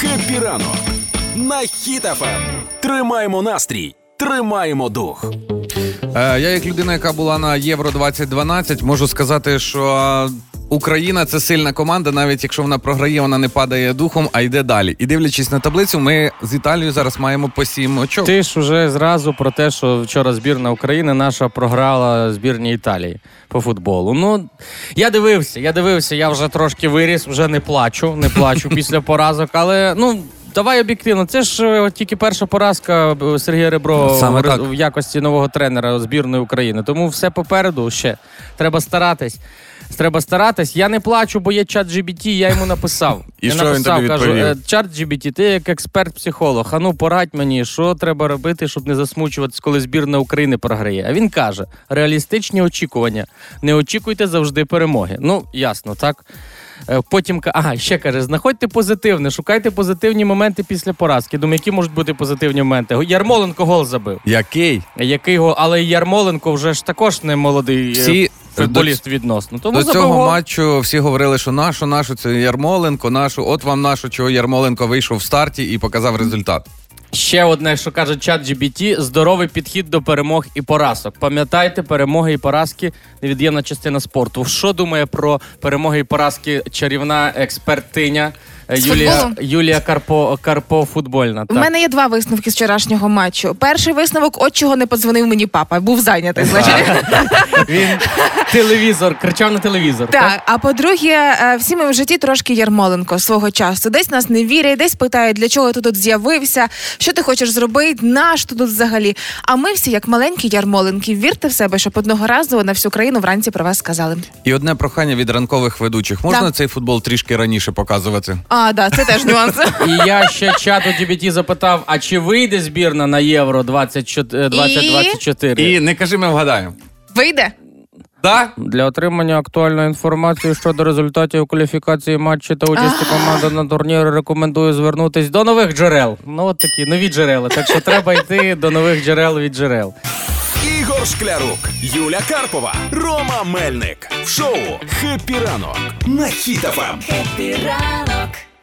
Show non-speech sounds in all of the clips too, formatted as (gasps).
Хеппі ранок на Хіт FM. Тримаємо настрій, тримаємо дух. Е, я, як людина, яка була на Євро 2012, можу сказати, що Україна це сильна команда, навіть якщо вона програє, вона не падає духом, а йде далі. І дивлячись на таблицю, ми з Італією зараз маємо по сім очок. Ти ж уже зразу про те, що вчора збірна України наша програла збірній Італії по футболу. Ну я дивився, я дивився, я вже трошки виріс, вже не плачу, не плачу (laughs) після поразок, але ну. Давай об'єктивно, це ж е, тільки перша поразка е, Сергія Ребро Саме в, так. в якості нового тренера збірної України. Тому все попереду ще треба старатись. Треба старатись. Я не плачу, бо є чат GBT, я йому написав. (laughs) І я що він написав, тобі кажу, відповів? «Е, чат GBT, ти як експерт-психолог. А ну порадь мені, що треба робити, щоб не засмучуватись, коли збірна України програє. А він каже: реалістичні очікування. Не очікуйте завжди перемоги. Ну, ясно, так. Е, Потім ага, ще каже: знаходьте позитивне, шукайте позитивні моменти після поразки. Думаю, які можуть бути позитивні моменти. Ярмоленко гол забив. Який? Який гол, але Ярмоленко вже ж також не молодий е, Всі футболіст відносно. Тому До цього матчу всі говорили, що нашу, нашу це Ярмоленко, нашу, от вам нашу, чого Ярмоленко вийшов в старті і показав результат. Ще одне, що каже чат GBT, здоровий підхід до перемог і поразок. Пам'ятайте, перемоги і поразки невід'ємна частина спорту. Що думає про перемоги і поразки чарівна експертиня З Юлія, футболу? Юлія Карпо, Карпо футбольна? У мене є два висновки з вчорашнього матчу. Перший висновок, от чого не подзвонив мені папа, був зайнятий. Значить, (laughs) Він телевізор, кричав на телевізор. так. А по-друге, е, всі ми в житті трошки Ярмоленко свого часу. Десь нас не вірять, десь питають, для чого ти тут з'явився, що ти хочеш зробити, наш ти тут взагалі. А ми всі, як маленькі Ярмоленки, вірте в себе, щоб одного разу на всю країну вранці про вас сказали. І одне прохання від ранкових ведучих: можна Да. цей футбол трішки раніше показувати? А, да, це теж нюанс. І я ще чату GBT запитав: а чи вийде збірна на Євро 24 2024? І не кажи, ми вгадаємо. Вийде? Да? Для отримання актуальної інформації щодо результатів кваліфікації матчі та участі команди на турнірі рекомендую звернутись до нових джерел. Ну от такі нові джерела. Так що треба йти до нових джерел від джерел. Ігор Шклярук, Юля Карпова, Рома Мельник. В шоу Хеппі ранок на хітафем.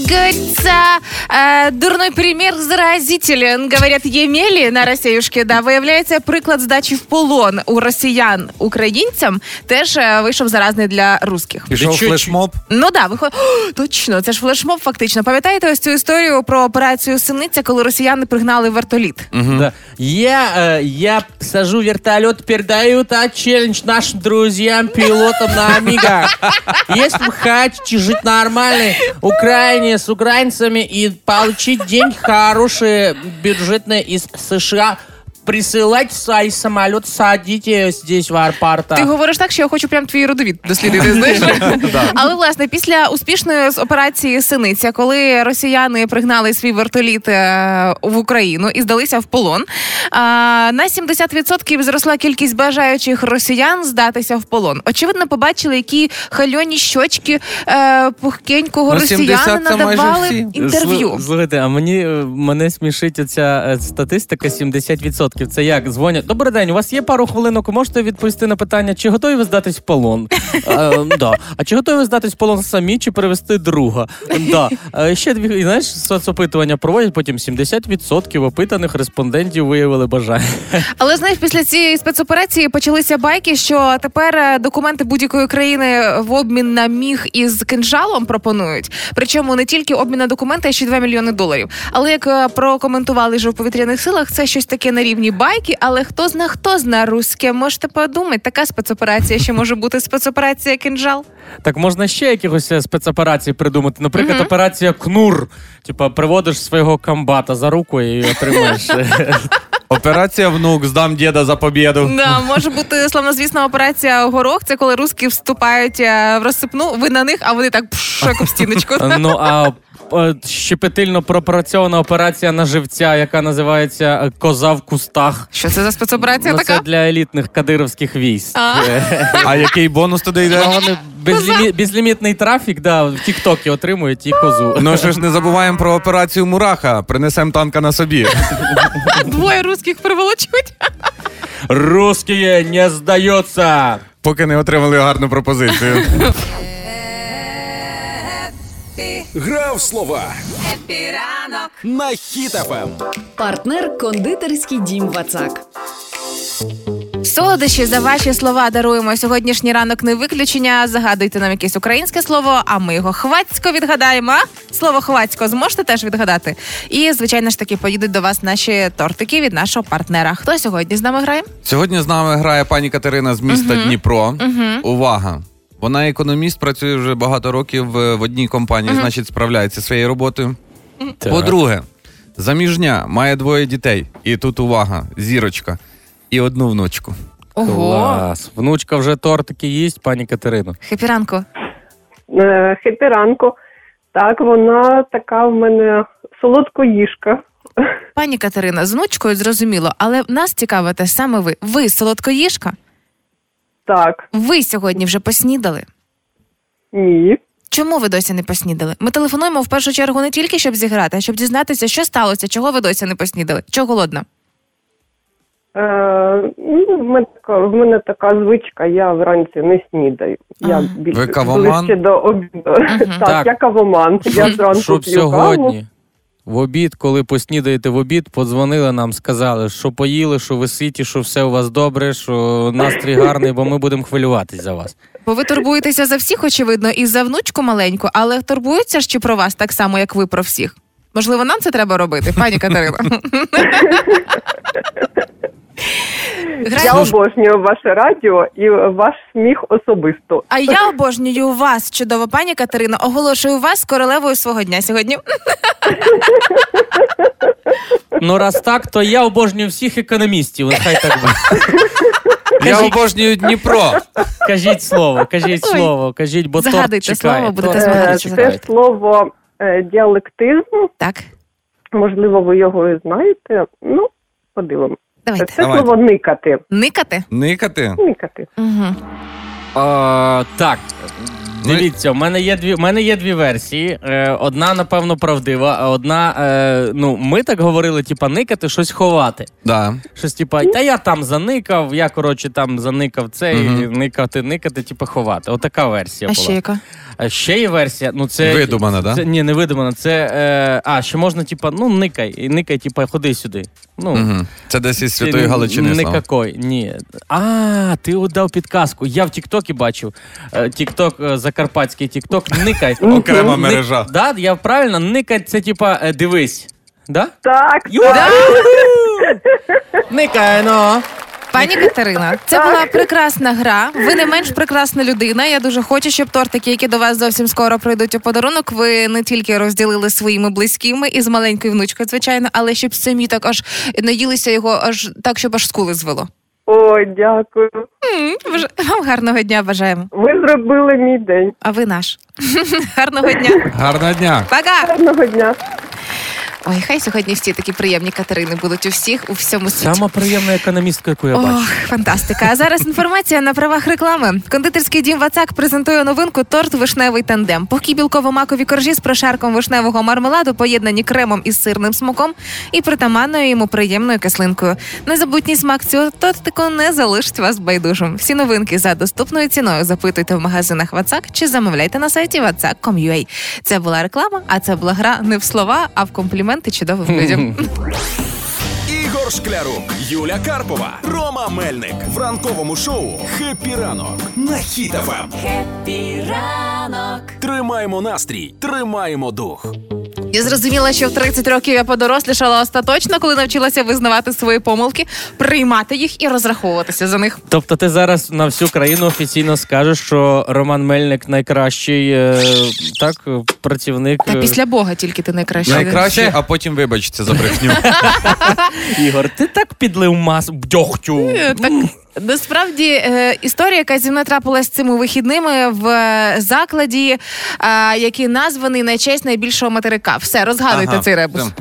Как говорится, э, дурной пример заразителен, говорят Ємелі на Росіюшки. Да, виявляється, приклад здачі в полон у росіян українцям теж е, вийшов заразний для русських. Пішов чуть- флешмоб. Ну да, виходить. (gasps) О, точно, це ж флешмоб, фактично. Пам'ятаєте ось цю історію про операцію Синиця, коли росіяни пригнали вертоліт? Да. Я, э, я сажу вертолет, передаю этот челлендж нашим друзьям, пилотам на Амиго. Если вы хотите жить нормальной Украине с украинцами и получить деньги хорошие, бюджетные из США, присылайте свой самолет, садите здесь в аэропортах. Ти говориш так, що я хочу прям твій родовід дослідити. Знаєш, (laughs) але власне після успішної з операції Синиця, коли росіяни пригнали свій вертоліт е, в Україну і здалися в полон, на 70% зросла кількість бажаючих росіян здатися в полон. Очевидно, побачили, які хальоні щочки е, пухкенького Ну, росіяни 70 це майже надавали інтерв'ю. Слу- Слухайте, а мені е, мене смішить оця статистика 70%. Це як дзвонять. Добрий день, у вас є пару хвилинок, можете відповісти на питання, чи готові ви здатись в полон? А, да. а чи готові ви здатись в полон самі, чи перевести друга? Да. А ще дві, знаєш, соцопитування проводять, потім 70% опитаних респондентів виявили бажання. Але знаєш, після цієї спецоперації почалися байки, що тепер е, документи будь-якої країни в обмін на міг із кинжалом пропонують. Причому не тільки обмін на документи, а ще й 2 мільйони доларів. Але як е, прокоментували ж у повітряних силах, це щось таке на рівні байки. Але хто зна, хто зна руське, можете подумати, така спецоперація ще може бути спецоперація кинжал. Так можна ще якихось е, спецоперацій придумати. Наприклад, операція Кнур. Типа, приводиш свого комбата за руку і отримаєш. е, (laughs) Операція внук, здам діда за побіду. Да, може бути славнозвісна операція горох. Це коли руски вступають е, в розсипну, ви на них, а вони так пш, як об стіночку. Ну а щепетильно пропрацьована операція на живця, яка називається е, Коза в кустах. Що це за спецоперація Ну, така? це для елітних кадировських військ. А. Е, (laughs) А який бонус туди йде? Вони безлімі... безлімітний трафік, да, в Тіктокі отримують і козу. Ну що ж не забуваємо про операцію Мураха. Принесемо танка на собі. Двоє русських приволочуть. Русские не сдаются! Поки не отримали гарну пропозицію. (laughs) Гра в слова Хеппі ранок. на Хіт FM. Партнер кондитерський дім Вацак. Солодощі за ваші слова даруємо. Сьогоднішній ранок не виключення. Загадуйте нам якесь українське слово, а ми його хвацько відгадаємо. Слово хвацько зможете теж відгадати. І, звичайно ж таки, поїдуть до вас наші тортики від нашого партнера. Хто сьогодні з нами грає? Сьогодні з нами грає пані Катерина з міста Дніпро. Увага! Вона економіст, працює вже багато років в одній компанії, значить, справляється своєю роботою. По-друге, заміжня, має двоє дітей. І тут увага, зірочка. І одну внучку. Ого, Клас. Внучка вже тортики їсть, пані Катерино. хепіранку. Е, Хепі ранку. Так, вона така в мене солодкоїжка. Пані Катерина, з внучкою зрозуміло, але нас цікавите саме ви. Ви солодкоїжка? Так, Ви сьогодні вже поснідали? ні. Чому ви досі не поснідали? Ми телефонуємо в першу чергу не тільки щоб зіграти, а щоб дізнатися, що сталося, чого ви досі не поснідали. Чого голодна? Е, ну, в, мене така, в мене така звичка, я вранці не снідаю. Я Ага. більше Ви кавоман? ближче до обіду. Так, Так. я кавоман. Я зранку Щоб п'ю каву. сьогодні. В обід, коли поснідаєте в обід, подзвонили нам, сказали, що поїли, що ви ситі, що все у вас добре, що настрій гарний, бо ми будемо хвилюватись за вас. Бо ви турбуєтеся за всіх, очевидно, і за внучку маленьку, але турбуються ж чи про вас так само, як ви про всіх. Можливо, нам це треба робити, пані Катерина. (laughs) Я обожнюю ваше радіо і ваш сміх особисто. А я обожнюю вас, чудово, пані Катерино. Оголошую вас королевою свого дня сьогодні. Ну, раз так, то я обожнюю всіх економістів. Нехай так буде. Я обожнюю Дніпро. Кажіть слово, кажіть Ой. слово, кажіть, бо торт Загадуйте чекає. слово, будете торт згадувати, Е. Це слово е, діалектизм. Так, Можливо, ви його і знаєте. Ну, подивимо. Давайте. Це Давайте. слово никати. Никати? Никати. Никати. Угу. А, так. Ну, Дивіться, в мене є дві. в мене є дві версії. Е, одна, напевно, правдива, а одна. Е, ну, ми так говорили, типа, никати, щось ховати. Да. Щось, типа, та я там заникав, я коротше там заникав це, і Мгм. никати, никати, типа ховати. Отака версія А була. ще яка? А ще є версія, ну це. Видумана, да? Це, ні, не видумана. Це. Е, а, ще можна, типа, ну, никай, і никай, типа, ходи сюди. Ну, Угу. Це десь із Святої Галичини. слава. Никакой, ні. А, ти дав підказку. Я в Тіктокі бачив. Е, Тікток, е, закарпатський Тікток, никай. (laughs) Окрема Ник- мережа. Да, я правильно, никай, це типа е, дивись. Да? Так, Ю- Никай, ну. Пані Катерина, це була прекрасна гра. Ви не менш прекрасна людина. Я дуже хочу, щоб тортики, які до вас зовсім скоро прийдуть у подарунок, ви не тільки розділили своїми близькими і з маленькою внучкою, звичайно, але щоб самі так аж наїлися його, аж так, щоб аж скули звело. Ой, дякую. М, баж- Вам гарного дня бажаємо. Ви зробили мій день. А ви наш. (laughs) Гарного дня. Гарного дня. Пока! Гарного дня. Ой, хай сьогодні всі такі приємні Катерини будуть у всіх у всьому світі. Сама приємна економістка, яку я бачу. Ох, фантастика. А зараз інформація на правах реклами. Кондитерський дім Вацак презентує новинку торт вишневий тандем. Пухкі білково-макові коржі з прошарком вишневого мармеладу, поєднані кремом із сирним смаком і притаманною йому приємною кислинкою. Незабутній смак цього тортику не залишить вас байдужим. Всі новинки за доступною ціною запитуйте в магазинах Вацак чи замовляйте на сайті vatsak.com.ua. Це була реклама, а це була гра не в слова, а в компліменти чудовим людям. Ігор Шклярук, Юля Карпова, Рома Мельник в ранковому шоу «Хеппі ранок» на Ем. ранок». Тримаємо настрій, тримаємо дух. Я зрозуміла, що в 30 років я подорослішала остаточно, коли навчилася визнавати свої помилки, приймати їх і розраховуватися за них. Тобто ти зараз на всю країну офіційно скажеш, що Роман Мельник найкращий е, так, працівник. Та е, після Бога тільки ти найкраще. Найкраще, а потім вибачиться за брехню. (laughs) Ігор, ти так підлив мас дьогтю. Е, Так насправді е, історія, яка зі мною трапилась цими вихідними в е, закладі, е, який названий на честь найбільшого материка. Все, розгадуйте Ага, цей ребус. все.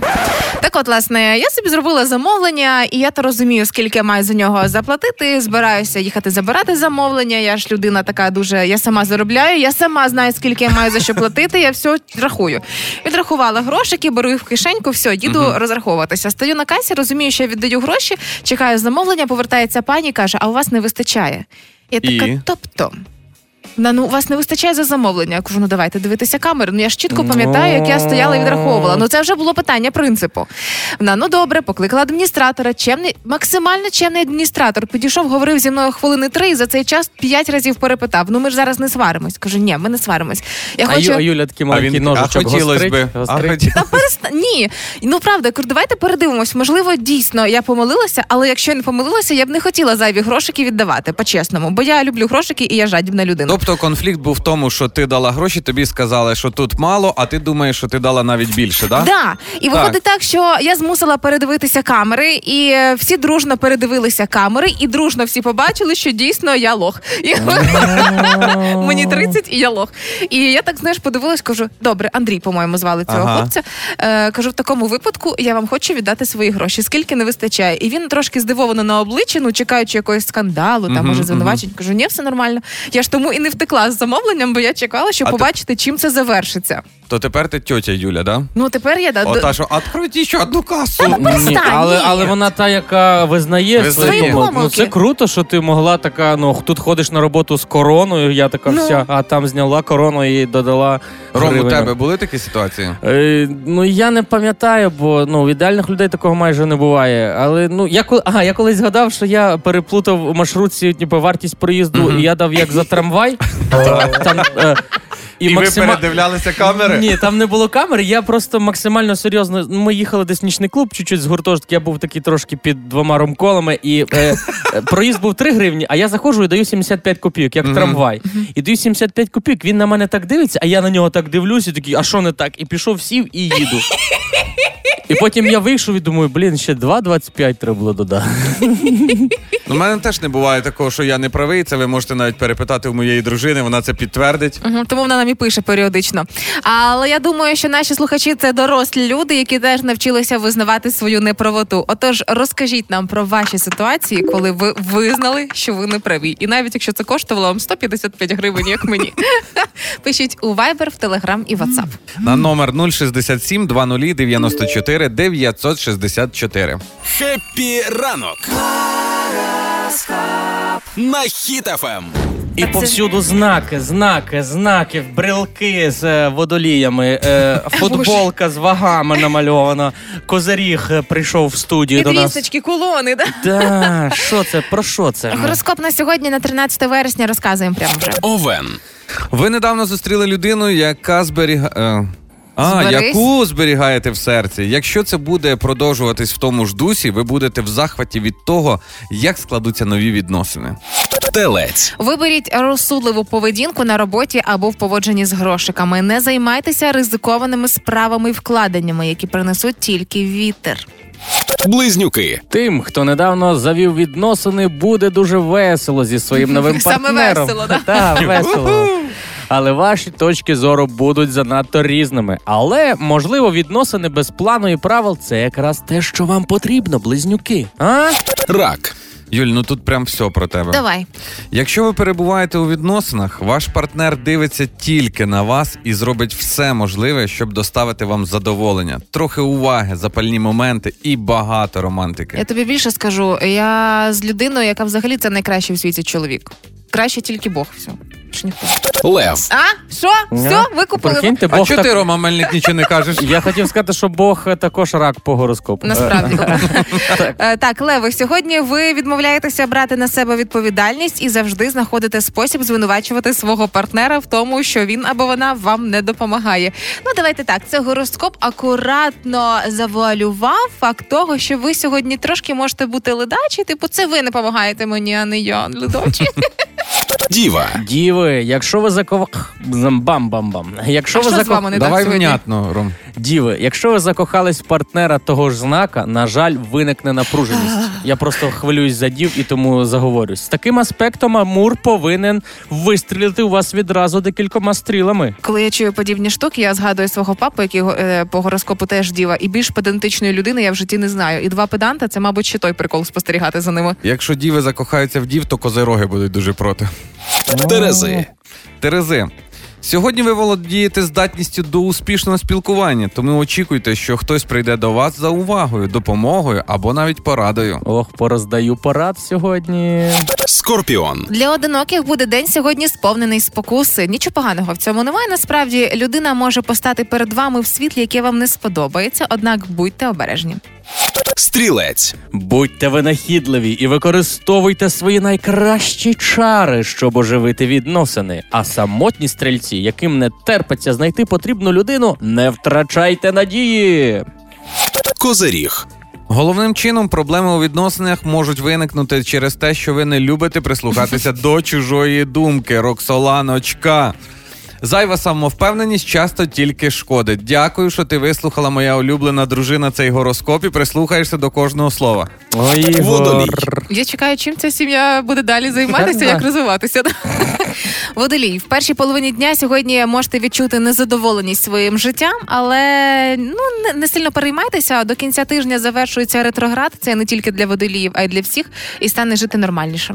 Так, от, власне, я собі зробила замовлення, і я то розумію, скільки я маю за нього заплатити. Збираюся їхати забирати замовлення. Я ж людина така дуже. Я сама заробляю, я сама знаю, скільки я маю за що платити. Я все рахую. Відрахувала грошики, беру їх в кишеньку, все, їду розраховуватися. Стою на касі, розумію, що я віддаю гроші, чекаю замовлення, повертається пані, каже: а у вас не вистачає. Я така, І? тобто. Вона, ну у вас не вистачає за замовлення. Я кажу, ну давайте дивитися камери. Ну я ж чітко пам'ятаю, як я стояла і відраховувала. Ну це вже було питання принципу. Вона, ну добре, покликала адміністратора. Чемний, максимально чемний адміністратор. Підійшов, говорив зі мною хвилини три і за цей час п'ять разів перепитав. Ну ми ж зараз не сваримось. Кажу, ні, ми не сваримось. Я А, хочу. Ю, а Юля такий А маленький а ножичок хотілося гострить, би. Гострить. Та переста... Ні, ну правда, я кажу, давайте передивимось. Можливо, дійсно я помилилася, але якщо я не помилилася, я б не хотіла зайві грошики віддавати, по-чесному. Бо я люблю грошики і я жадібна людина. Тобто конфлікт був в тому, що ти дала гроші, тобі сказали, що тут мало, а ти думаєш, що ти дала навіть більше, да? Да, і виходить так, що я змусила передивитися камери, і е, всі дружно передивилися камери, і дружно всі побачили, що дійсно я лох. І (laughs) мені 30 і я лох. І я так знаєш, подивилась, кажу: добре, Андрій, по-моєму, звали цього Ага. хлопця. Е, кажу, в такому випадку я вам хочу віддати свої гроші. Скільки не вистачає? І він трошки здивовано на обличчі, ну чекаючи якогось скандалу, там може звинувачень. Кажу, ні, все нормально. Я ж тому і не втекла з замовленням, бо я чекала, щоб побачити, чим це завершиться. То тепер ти тьотя Юля, да? Ну тепер я да, Ота, що откройте ще одну касу. Ні, перестань, але, ні. але вона та, яка визнає, Визнає. свої Свої помилки. Ну помилки. це круто, що ти могла така. Ну тут ходиш на роботу з короною. Я така Ну. вся, а там зняла корону і додала. Ром, у гривень. тебе були такі ситуації? Е, ну я не пам'ятаю, бо ну в ідеальних людей такого майже не буває. Але ну я коли ага, я колись згадав, що я переплутав у маршрутці, типу, вартість проїзду, і я дав як за трамвай. Там, е, і І ви максима- передивлялися камери? Ні, там не було камери. Я просто максимально серйозно. ну, Ми їхали десь в нічний клуб, чуть-чуть з гуртожитки. Я був такий трошки під двома ромколами, і е, е, проїзд був 3 гривні, а я заходжу і даю 75 копійок, як трамвай. І даю 75 копійок. Він на мене так дивиться, а я на нього так дивлюсь, і такий, а що не так? І пішов, сів і їду. І потім я вийшов і думаю, блін, ще 2,25 треба було додати. У мене теж не буває такого, що я не правий. Це ви можете навіть перепитати у моєї дружини, вона це підтвердить. Тому вона нам і пише періодично. Але я думаю, що наші слухачі це дорослі люди, які теж навчилися визнавати свою неправоту. Отож, розкажіть нам про ваші ситуації, коли ви визнали, що ви не праві. І навіть якщо це коштувало вам 155 гривень, як мені. (laughs) Пишіть у Viber, в Telegram і WhatsApp. На номер 067 20 94 964. Хеппі ранок. На Хіт FM. І повсюду знаки, знаки, знаки, брелки з е, водоліями, е, (laughs) футболка з вагами намальована. Козеріг е, прийшов в студію до нас. Підвісочки, кулони, да? Да, що це? Про що це? Гороскоп на сьогодні на 13 вересня розказуємо прямо вже. Овен. Ви недавно зустріли людину, яка зберігає. А, Зберись. яку зберігаєте в серці? Якщо це буде продовжуватись в тому ж дусі, ви будете в захваті від того, як складуться нові відносини. Телець. Виберіть розсудливу поведінку на роботі або в поводженні з грошиками. Не займайтеся ризикованими справами і вкладеннями, які принесуть тільки вітер. Близнюки. Тим, хто недавно завів відносини, буде дуже весело зі своїм новим Саме весело, да? Так, весело. Але ваші точки зору будуть занадто різними. Але можливо, відносини без плану і правил це якраз те, що вам потрібно, близнюки. А? Рак. Юль, ну тут прям все про тебе. Давай. Якщо ви перебуваєте у відносинах, ваш партнер дивиться тільки на вас і зробить все можливе, щоб доставити вам задоволення, трохи уваги, запальні моменти і багато романтики. Я тобі більше скажу. Я з людиною, яка взагалі це найкращий в світі чоловік. Краще тільки Бог. Все. Більше ніхто. Лев. А? Що? Все? Викупили? Прикиньте, А Бог чого так... ти, Рома Мельник, нічого не кажеш? (laughs) Я хотів сказати, що Бог е, також рак по гороскопу. Насправді (laughs) Е, так, Леви, сьогодні ви відмовляєтеся брати на себе відповідальність і завжди знаходите спосіб звинувачувати свого партнера в тому, що він або вона вам не допомагає. Ну давайте так. Це гороскоп акуратно завуалював факт того, що ви сьогодні трошки можете бути ледачі. Типу, це ви не допомагаєте мені, а не я ледачі. (laughs) Діва. Діви, якщо ви закох... Бам-бам-бам. Якщо А ви що з вами не так Давай сьогодні? внятно, Ром. Діви, якщо ви закохались в партнера того ж знака, на жаль, виникне напруженість. (laughs) Я просто хвилююсь за дів і тому заговорюсь. З таким аспектом Амур повинен вистрілити у вас відразу декількома стрілами. Коли я чую подібні штуки, я згадую свого папу, який е, по гороскопу теж діва, і більш педантичної людини я в житті не знаю. І два педанта це, мабуть, ще той прикол спостерігати за ними. Якщо діви закохаються в дів, то козироги будуть дуже проти. Терези. Терези. Сьогодні ви володієте здатністю до успішного спілкування, тому очікуйте, що хтось прийде до вас за увагою, допомогою або навіть порадою. Ох, пороздаю порад сьогодні. Скорпіон. Для одиноких буде день сьогодні сповнений спокуси. Нічого поганого в цьому немає. Насправді людина може постати перед вами в світлі, яке вам не сподобається, однак будьте обережні. Стрілець. Будьте винахідливі і використовуйте свої найкращі чари, щоб оживити відносини. А самотні стрільці, яким не терпиться знайти потрібну людину, не втрачайте надії. Козиріг. Головним чином проблеми у відносинах можуть виникнути через те, що ви не любите прислухатися до чужої думки. Роксоланочка. Зайва самовпевненість часто тільки шкодить. Дякую, що ти вислухала моя улюблена дружина цей гороскоп і прислухаєшся до кожного слова. Ой, Водолій. Ігор. Я чекаю, чим ця сім'я буде далі займатися, як розвиватися. (laughs) Водолій, в першій половині дня сьогодні можете відчути незадоволеність своїм життям, але ну не, не сильно переймайтеся. До кінця тижня завершується ретроград. Це не тільки для водоліїв, а й для всіх, і стане жити нормальніше.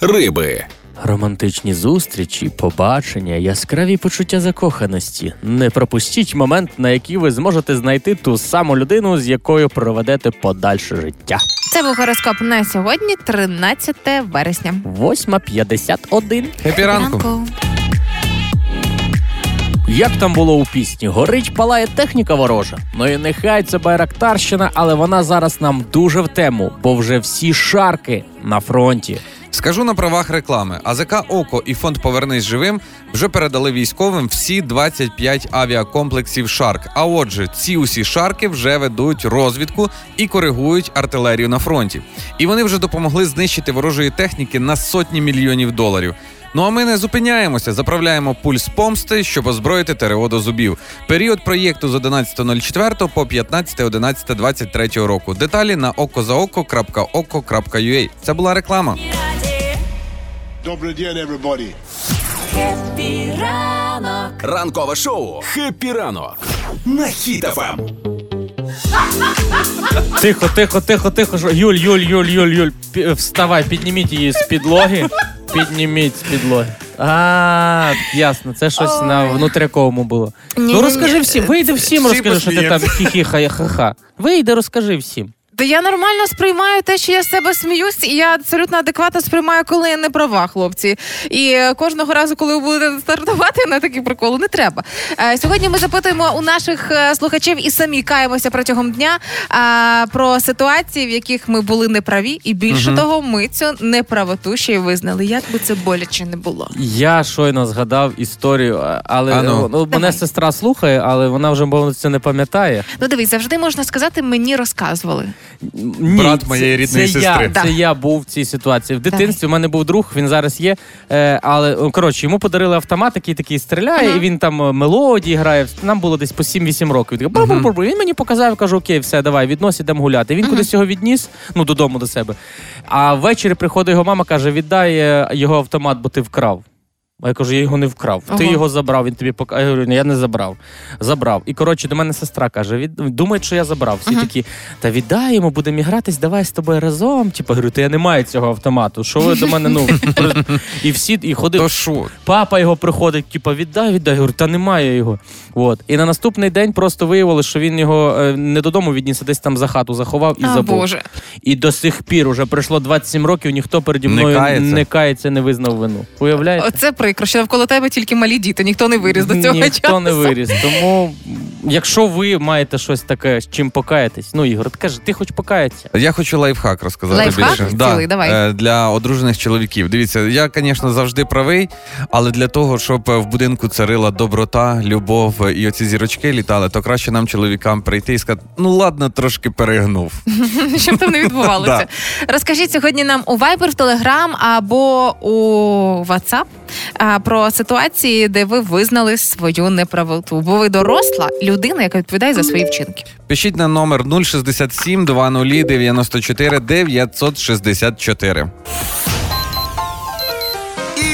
Риби. Романтичні зустрічі, побачення, яскраві почуття закоханості. Не пропустіть момент, на який ви зможете знайти ту саму людину, з якою проведете подальше життя. Це був гороскоп на сьогодні, 13 вересня. 8.51. Хеппі ранку. Як там було у пісні? Горить палає техніка ворожа. Ну і нехай це байрактарщина, але вона зараз нам дуже в тему, бо вже всі шарки на фронті. Скажу на правах реклами. АЗК ОККО і фонд Повернись живим вже передали військовим всі 25 авіакомплексів Шарк. А отже, ці усі шарки вже ведуть розвідку і коригують артилерію на фронті. І вони вже допомогли знищити ворожої техніки на сотні мільйонів доларів. Ну а ми не зупиняємося, заправляємо пульс помсти, щоб озброїти ТРО до зубів. Період проєкту з 11.04 по 15.11.23 року. Деталі на okozaoko.oko.ua. Це була реклама. Добрый день, everybody. Ранкове шоу. Хеппі ранок. На хітафам. Тихо, тихо, тихо, тихо. Юль, Юль, Юль, Юль, Юль. Вставай, підніміть її з підлоги. Підніміть з підлоги. А, ясно, це щось на внутряковому було. Ні-ні-ні. Ну розкажи всім, вийди всім, розкажи, що ти там хі-хі, ха-ха. Вийди, розкажи всім. Та я нормально сприймаю те, що я з себе сміюсь, і я абсолютно адекватно сприймаю, коли я не права, хлопці. І е, кожного разу, коли ви будете стартувати на такі приколи, не треба. Е, Сьогодні ми запитуємо у наших е, слухачів і самі каємося протягом дня про ситуації, в яких ми були неправі, і більше того, ми цю неправоту ще й визнали. Як би це боляче не було. Я щойно згадав історію, але А ну. ну, мене сестра слухає, але вона вже мовно це не пам'ятає. Ну дивись, завжди можна сказати, мені розказували. Ні, Брат це- моєї рідної це сестри. Я, Да. це я був в цій ситуації. В дитинстві в мене був друг, він зараз є. Е, але коротше, йому подарили автомат, який такий стріляє, і він там е, мелодії грає. Нам було десь по 7-8 років. Він. Він мені показав, я кажу, окей, все, давай, віднось, ідемо гуляти. Він кудись його відніс, ну додому до себе. А ввечері приходить його мама, каже: віддай е, його автомат, бо ти вкрав. А я кажу, я його не вкрав. Ти його забрав, він тобі показав. Я говорю, ні, я не забрав. Забрав. І коротше, до мене сестра каже: від... думають, що я забрав. Всі такі, та віддай йому, будемо гратись, давай з тобою разом. Типа, говорю, та я не маю цього автомату. Що ви до мене, ну і всі і ходив. То що? Папа його приходить, типа, віддай, віддай. Я говорю, та немає його. От. І на наступний день просто виявилося, що він його е, не додому відніс, а десь там за хату заховав і А, забув. Боже. І до сих пір уже пройшло 27 років, ніхто переді Не мною кається? не кається, не визнав вину. Уявляєте? Оце прикро, що навколо тебе тільки малі діти, ніхто не виріс до цього Ніхто часу. не виріс. Тому, якщо ви маєте щось таке, з чим покаятись, ну Ігор, ти кажи, ти хоч покаятися. Я хочу лайфхак розказати Лайфхак? більше. Цілий, давай. е, для одружених чоловіків. Дивіться, я, звісно, завжди правий, але для того, щоб е, в будинку царила доброта, любов і оці зірочки літали, то краще нам, чоловікам, прийти і сказати: ну ладно, трошки перегнув. (laughs) Щоб там не відбувалося. (laughs) Розкажіть сьогодні нам у Viber, в Telegram або у WhatsApp про ситуації, де ви визнали свою неправоту. Бо ви доросла людина, яка відповідає за свої вчинки. Пишіть на номер 067 20 94 964.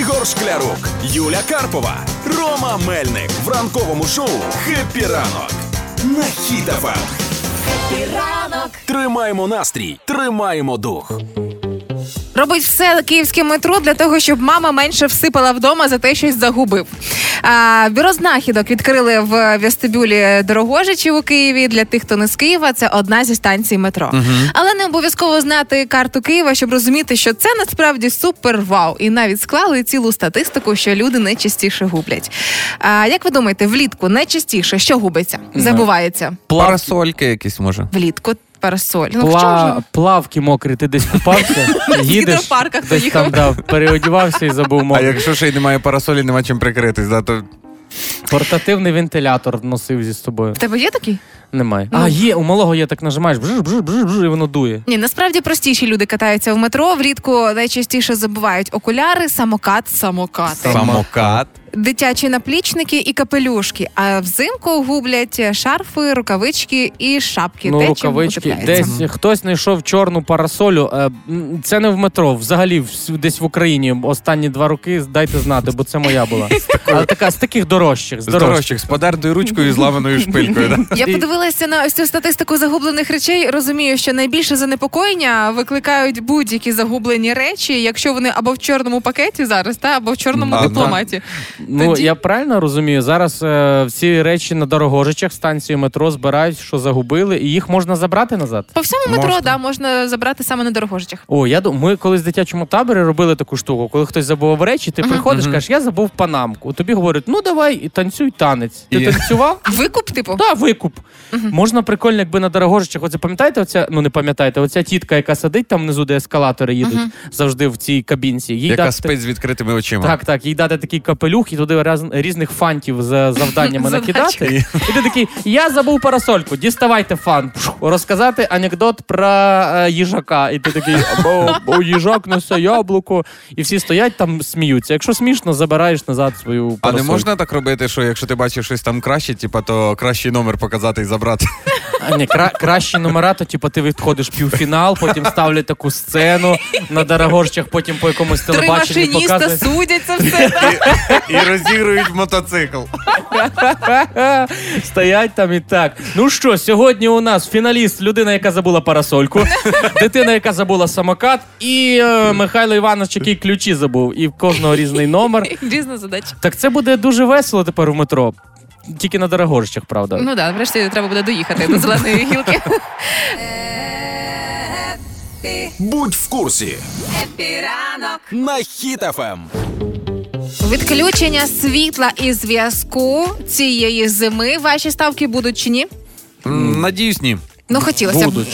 Ігор Шклярук, Юля Карпова, Рома Мельник в ранковому шоу Хеппі ранок. На Хіт FM. Тримаємо настрій, тримаємо дух. Робить все київське метро для того, щоб мама менше всипала вдома за те, щось загубив. А, бюро знахідок відкрили в вестибюлі Дорогожичів у Києві. Для тих, хто не з Києва, це одна зі станцій метро. Але не обов'язково знати карту Києва, щоб розуміти, що це насправді супер вау. І навіть склали цілу статистику, що люди найчастіше гублять. А, як ви думаєте, влітку найчастіше що губиться? Забувається Парасольки якісь може. влітку. Парасоль. Ну, Пла... ж? Плавки мокрі, ти десь купався, (laughs) їдеш, десь там да, переодівався і забув А якщо ще й немає парасолі, нема чим прикритись, да, то Портативний вентилятор носив зі собою. В тебе є такий? Немає. Ну. А, є, у малого є, так нажимаєш, бжж, бжж, бжж, бжж, і воно дує. Ні, насправді простіші люди катаються в метро. Влітку найчастіше забувають окуляри, самокат, самокати, самокат. Дитячі наплічники і капелюшки. А взимку гублять шарфи, рукавички і шапки. Ну, Те, чим рукавички. утепляється. Десь хтось знайшов чорну парасолю. Е, м, Це не в метро, взагалі в- десь в Україні останні два роки дайте знати, бо це моя була. (laughs) Але така з таких дорожчих. З З дорожчих, з подертою ручкою і зламаною шпилькою. Да? Я подивилася на ось цю статистику загублених речей. Розумію, що найбільше занепокоєння викликають будь-які загублені речі, якщо вони або в чорному пакеті зараз, та або в чорному Ага. дипломаті. Ну Тоді- я правильно розумію. Зараз е, всі речі на дорогожичах станції метро збирають, що загубили, і їх можна забрати назад. По всьому метро Можна. да, можна забрати саме на дорогожичах. О, я думаю, ми колись в дитячому таборі робили таку штуку. Коли хтось забував речі, ти приходиш, кажеш, я забув панамку. Тобі говорять, ну давай і танцюй танець. Ти І- танцював? (laughs) Викуп, типу? Так, викуп. Можна прикольно, якби на дорогожичах. Оце пам'ятаєте, оця, ну не пам'ятаєте, оця тітка, яка сидить там внизу, де ескалатори їдуть, завжди в цій кабінці. Їй Яка дати- спить з відкритими очима. Так, так, їй дати такий капелюх і туди раз, різних фантів з завданнями (laughs) накидати. І ти такий, я забув парасольку, діставайте фан. Розказати анекдот про е, їжака. І ти такий, або о, їжак несе яблуко. І всі стоять там сміються. Якщо смішно, забираєш назад свою А не можна так робити, що якщо ти бачиш щось там краще, типа, то кращий номер показати і забрати. А, ні, кра- кращі номера, то типу, ти відходиш півфінал, потім ставлять таку сцену на дорогожчах, потім по якомусь Три телебаченні машиніста показують. судяться все. І розігрують мотоцикл. Стоять там і так. Ну що, сьогодні у нас фіналіст, людина, яка забула парасольку, дитина, яка забула самокат, і е, Михайло Іванович, який ключі забув, і в кожного різний номер. Різна задача. Так це буде дуже весело тепер в метро. Тільки на Дорогожичах, правда. Ну так, врешті треба буде доїхати до зеленої гілки. Будь в курсі. Хеппі ранок На Хіт FM. Відключення світла і зв'язку цієї зими. Ваші ставки будуть чи ні? Надіюсь, ні. Ну, хотілося б.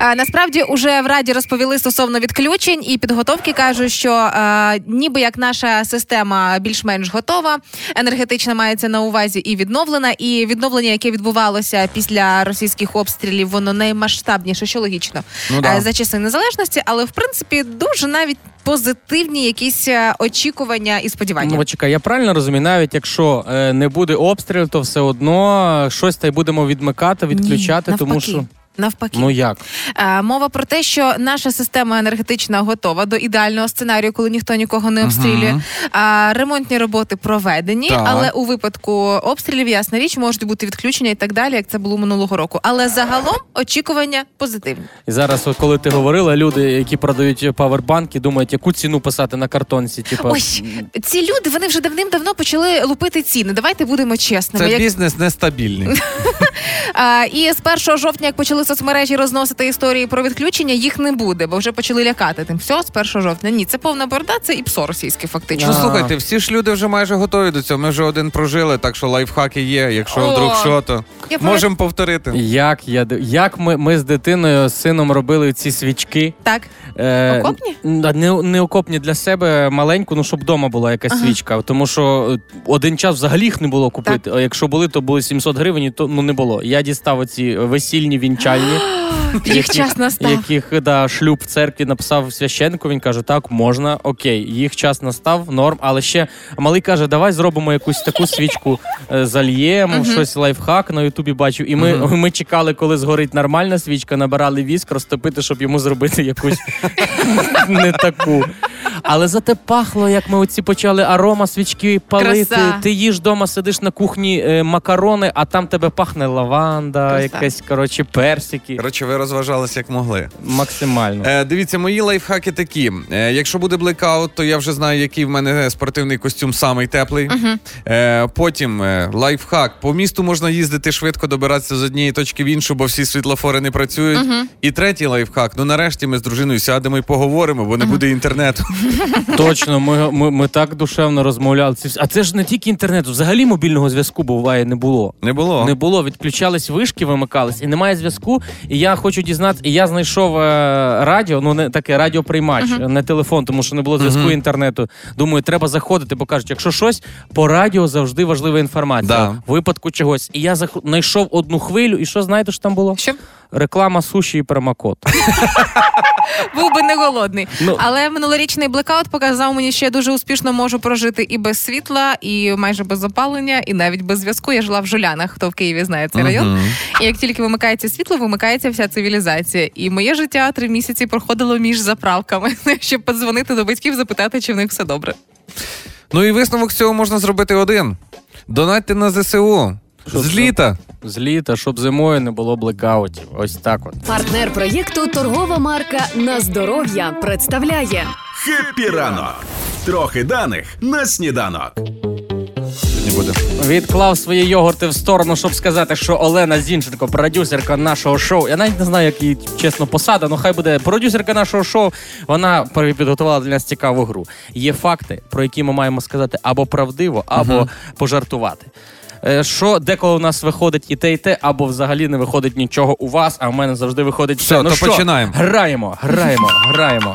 (laughs) Насправді уже в раді розповіли стосовно відключень і підготовки кажуть, що е, ніби як наша система більш-менш готова, енергетична мається на увазі і відновлена. І відновлення, яке відбувалося після російських обстрілів, воно наймасштабніше, що логічно Ну да. за часи незалежності, але в принципі дуже навіть позитивні якісь е, очікування і сподівання. Ну, чекай, я правильно розумію, навіть якщо е, не буде обстрілів, то все одно е, щось та й будемо відмикати, відключати, Ні, тому що Навпаки, ну як? Е, Мова про те, що наша система енергетична готова до ідеального сценарію, коли ніхто нікого не обстрілює. А ремонтні роботи проведені, Так. але у випадку обстрілів, ясна річ, можуть бути відключення і так далі, як це було минулого року. Але загалом очікування позитивні. І зараз, от коли ти говорила, люди, які продають павербанки, думають, яку ціну писати на картонці. Типу, Ось ці люди вони вже давним-давно почали лупити ціни. Давайте будемо чесними. Це Як- бізнес нестабільний. (laughs) І з 1 жовтня, як почали соцмережі розносити історії про відключення, їх не буде, бо вже почали лякати тим. Все, з 1 жовтня. Ні, це повна борда, це і псо російське, фактично. Ну слухайте, всі ж люди вже майже готові до цього. Ми вже один прожили, так що лайфхаки є. Якщо О, вдруг що, то я можемо повторити. Як я як ми, ми з дитиною з сином робили ці свічки? Так. Е, Окопні? Не, не окопні для себе маленьку, ну щоб вдома була якась свічка. Тому що е, один час взагалі їх не було купити. А якщо були, то були 700 гривень, то ну не було. Я дістав оці весільні вінчальні. (gasps) Їх час настав. Яких да, шлюб в церкві написав священнику, він каже, так, можна, окей, їх час настав, норм, але ще малий каже, давай зробимо якусь таку свічку, е, зальємо, щось лайфхак на Ютубі бачив. І ми, ми чекали, коли згорить нормальна свічка, набирали віск, розтопити, щоб йому зробити якусь (laughs) не таку. Але зате пахло, як ми оці почали арома свічки палити. Краса. Ти їж вдома, сидиш на кухні е, макарони, а там тебе пахне лаванда, Краса. якась коротше персики. Коротше, ви розважалися як могли. Максимально. Е, дивіться, мої лайфхаки такі. Е, якщо буде блекаут, то я вже знаю, який в мене спортивний костюм самий теплий. Е, потім е, лайфхак. По місту можна їздити швидко, добиратися з однієї точки в іншу, бо всі світлофори не працюють. І третій лайфхак. Ну нарешті ми з дружиною сядемо і поговоримо, бо не буде інтернету. (laughs) Точно, ми, ми, ми так душевно розмовляли. А це ж не тільки інтернету, взагалі мобільного зв'язку буває не було. Не було. Не було, відключались вишки, вимикались, і немає зв'язку. І я хочу дізнатися, і я знайшов е, радіо, ну не таке радіоприймач, не телефон, тому що не було зв'язку інтернету. Думаю, треба заходити, бо кажуть, якщо щось по радіо завжди важлива інформація. Да. В випадку чогось. І я зах... знайшов одну хвилю, і що знаєте, що там було? Що? Реклама суші і промокод. Був би не голодний. Ну. Але минулорічний блекаут показав мені, що я дуже успішно можу прожити і без світла, і майже без опалення, і навіть без зв'язку. Я жила в Жулянах, хто в Києві знає цей район. І як тільки вимикається світло, вимикається вся цивілізація. І моє життя три місяці проходило між заправками, (laughs) щоб подзвонити до батьків, запитати, чи в них все добре. Ну і висновок з цього можна зробити один: донатьте на ЗСУ. Ще З літа. З літа, щоб зимою не було блекаутів. Ось так от. Партнер проєкту торгова марка На здоров'я представляє Хеппі ранок. Трохи даних на сніданок. Не буде. Відклав свої йогурти в сторону, щоб сказати, що Олена Зінченко, продюсерка нашого шоу. Я навіть не знаю, як її чесно посада, але хай буде продюсерка нашого шоу. Вона підготувала для нас цікаву гру. Є факти, про які ми маємо сказати або правдиво, або пожартувати. Е, Що деколи у нас виходить і те, і те, або взагалі не виходить нічого у вас, а в мене завжди виходить Все, все. Ну то що, починаємо. Граємо, граємо, граємо.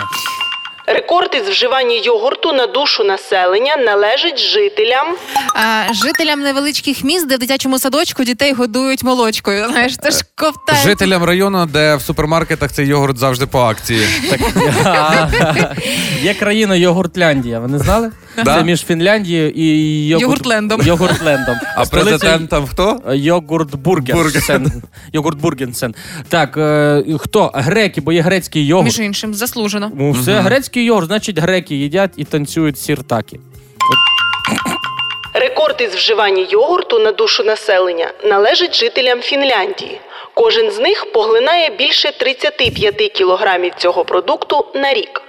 Рекорд із вживання йогурту на душу населення належить жителям. А, жителям невеличких міст, де в дитячому садочку дітей годують молочкою. Знаєш, це ж ковтає. Жителям району, де в супермаркетах цей йогурт завжди по акції. Так, (laughs) є країна Йогуртляндія. Ви не знали? Да. Це між Фінляндією і йогурт... Йогуртлендом. Йогуртлендом. (laughs) А Столиця- президент хто? Йогурт Бургенсен. (laughs) Йогурт Бургенсен. Так, е, хто? Греки, бо є грецький йогурт. Між іншим, заслужено. Ну, все, грецький йогурт, значить, греки їдять і танцюють сіртаки. Рекорд із вживання йогурту на душу населення належить жителям Фінляндії. Кожен з них поглинає більше 35 кілограмів цього продукту на рік.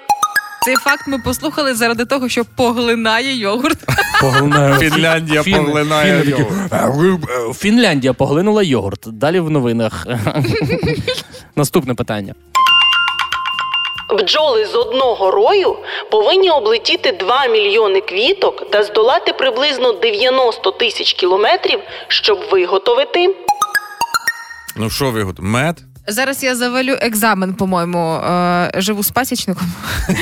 Цей факт ми послухали заради того, що поглинає йогурт. Поглинає. Фінляндія Фін- поглинає фіни такі, Фінляндія поглинула йогурт. Далі в новинах. (laughs) Наступне питання. Бджоли з одного рою повинні облетіти 2 мільйони квіток та здолати приблизно 90 тисяч кілометрів, щоб виготовити. Ну що ви Мед? Зараз я завалю екзамен, по-моєму, е, живу з пасічником. (laughs)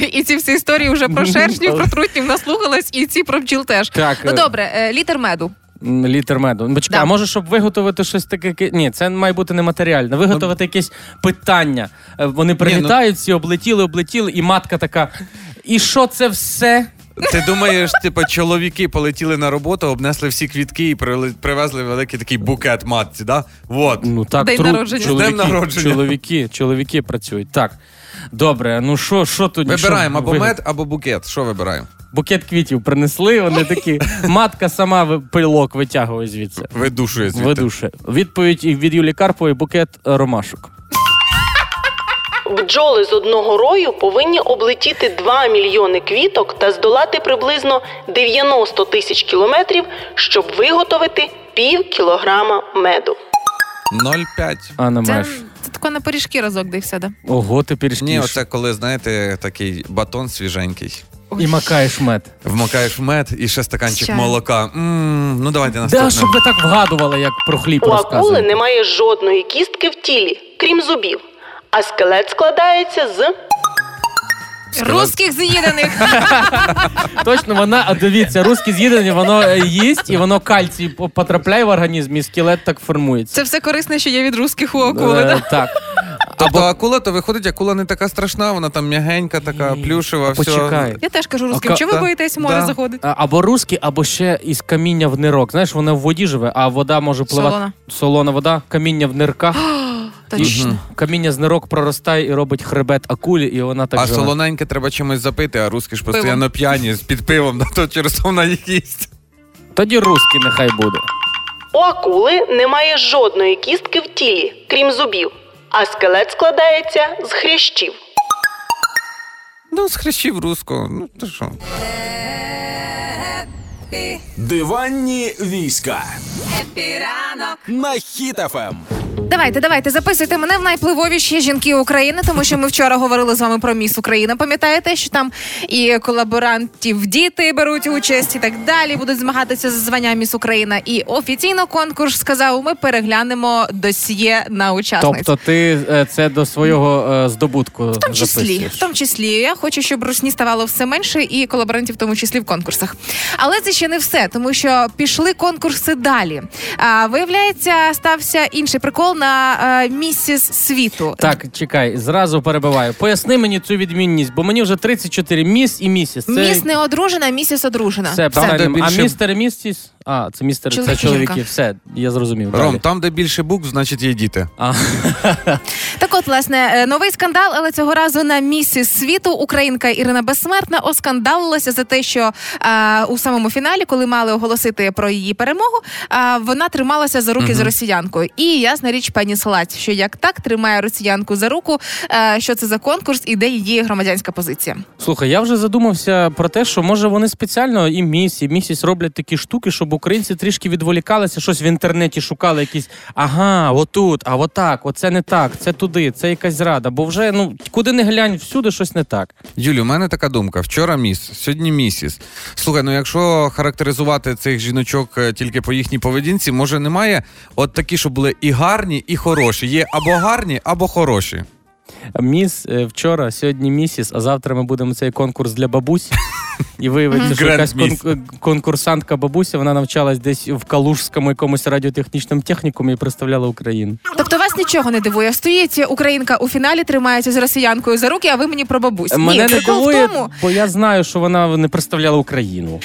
і, і ці всі історії вже про шершнів, про трутнів наслухалась, і ці про бджіл теж. Так, Ну е, добре, е, літр меду. М, Літр меду. Ну, Почекай, Да. а може, щоб виготовити щось таке. Ні, це має бути нематеріальне. Виготовити якесь питання. Вони прилітають, всі облетіли, облетіли, і матка така. І що це все? Ти думаєш, типу, чоловіки полетіли на роботу, обнесли всі квітки і привезли великий такий букет матці, да? Вот. Ну так, День тру- народження. Чоловіки, днем народження. чоловіки, чоловіки працюють. Так. Добре, ну що, що тут? Вибираємо що або мед, або букет. Що вибираємо? Букет квітів принесли, вони такі. Матка сама пилок витягує звідси. Видушує звідти. Видуше. Відповідь від Юлі Карпової букет ромашок. Бджоли з одного рою повинні облетіти 2 мільйони квіток та здолати приблизно 90 тисяч кілометрів, щоб виготовити пів кілограма меду. 0,5. А на Це, меж. це тако на пиріжки разок, де і да? Ого, ти пірішки. Ні, оце коли, знаєте, такий батон свіженький. І макаєш мед. Вмокаєш в мед і ще стаканчик Чай. молока. м ну давайте наступне. Да, щоб ви так вгадували, як про хліб У акули немає жодної кістки в тілі, крім зубів, а скелет складається з Русських з'їдених. (laughs) Точно, вона, а дивіться, русські з'їдені, воно е, їсть, і воно кальцій потрапляє в організм, і скелет так формується. Це все корисне, що є від русських у акули, Е? Так. Тобто акула, то виходить, акула не така страшна, вона там м'ягенька, така плюшева, все. Почекай. Я теж кажу русським, чого ви да, боїтесь в море да. заходить? Або русський, або ще із каміння в нирок. Знаєш, вона в воді живе, а вода може пливати. Солона. Солона вода, каміння в нирках. (gasps) Точно. Каміння з проростає і робить хребет акулі, і вона так а живе. солоненьке треба чимось запити, а русські ж постійно п'яні з під пивом, да, то через то вона їх їсть. Тоді русський нехай буде. У акули немає жодної кістки в тілі, крім зубів, а скелет складається з хрящів. Ну, з хрещів руського, ну то що. Диванні війська. На Хіт FM. Давайте, давайте, записуйте мене в найвпливовіші жінки України, тому що ми вчора говорили з вами про міс Україна. Пам'ятаєте, що там і колаборантів діти беруть участь і так далі, будуть змагатися за звання міс Україна. І офіційно конкурс сказав: ми переглянемо досьє на учасниць. Тобто ти е, це до свого е, здобутку В тому числі, записуєш. в тому числі, я хочу, щоб русні ставало все менше, і колаборантів, в тому числі в конкурсах. Але це ще не все, тому що пішли конкурси далі. А виявляється, стався інший прикол на е, місіс світу. Так, чекай, зразу перебиваю. Поясни мені цю відмінність, бо мені вже 34 міс і місіс. Це Міс не одружена, місіс одружена. все правильно. А більше- містер і містіс? А, це містер, Чоловік це і чоловіки. Все, я зрозумів. Ром, Далі. там, де більше букв, значить є діти. А, (laughs) Так от, власне, е, новий скандал, але цього разу на місіс світу українка Ірина Безсмертна оскандалилася за те, що е, у самому фіналі, коли мали оголосити про її перемогу, е, вона трималася за руки з росіянкою. І ясна річ, пані Салаць, що як так тримає росіянку за руку, е, що це за конкурс і де її громадянська позиція. Слухай, я вже задумався про те, що може вони спеціально і міс, і місіс роблять такі штуки, щоб українці трішки відволікалися, щось в інтернеті шукали, якісь ага, отут, а отак, оце не так, це туди, це якась зрада. Бо вже ну куди не глянь, всюди щось не так. Юлю, у мене така думка: вчора міс, сьогодні місіс. Слухай, ну якщо характеризувати цих жіночок е, тільки по їхній поведінці, може немає от такі, що були і гарні, і хороші. Є або гарні, або хороші. Міс е, вчора, сьогодні місіс, а завтра ми будемо цей конкурс для бабусь. (laughs) І виявиться, що якась кон- конкурсантка бабуся, вона навчалась десь в Калужському якомусь радіотехнічному технікумі і представляла Україну. Тобто вас нічого не дивує. Стоїть українка у фіналі, тримається з росіянкою за руки, а ви мені про бабусь. Мене Ні, не прикол дивує, тому, бо я знаю, що вона не представляла Україну.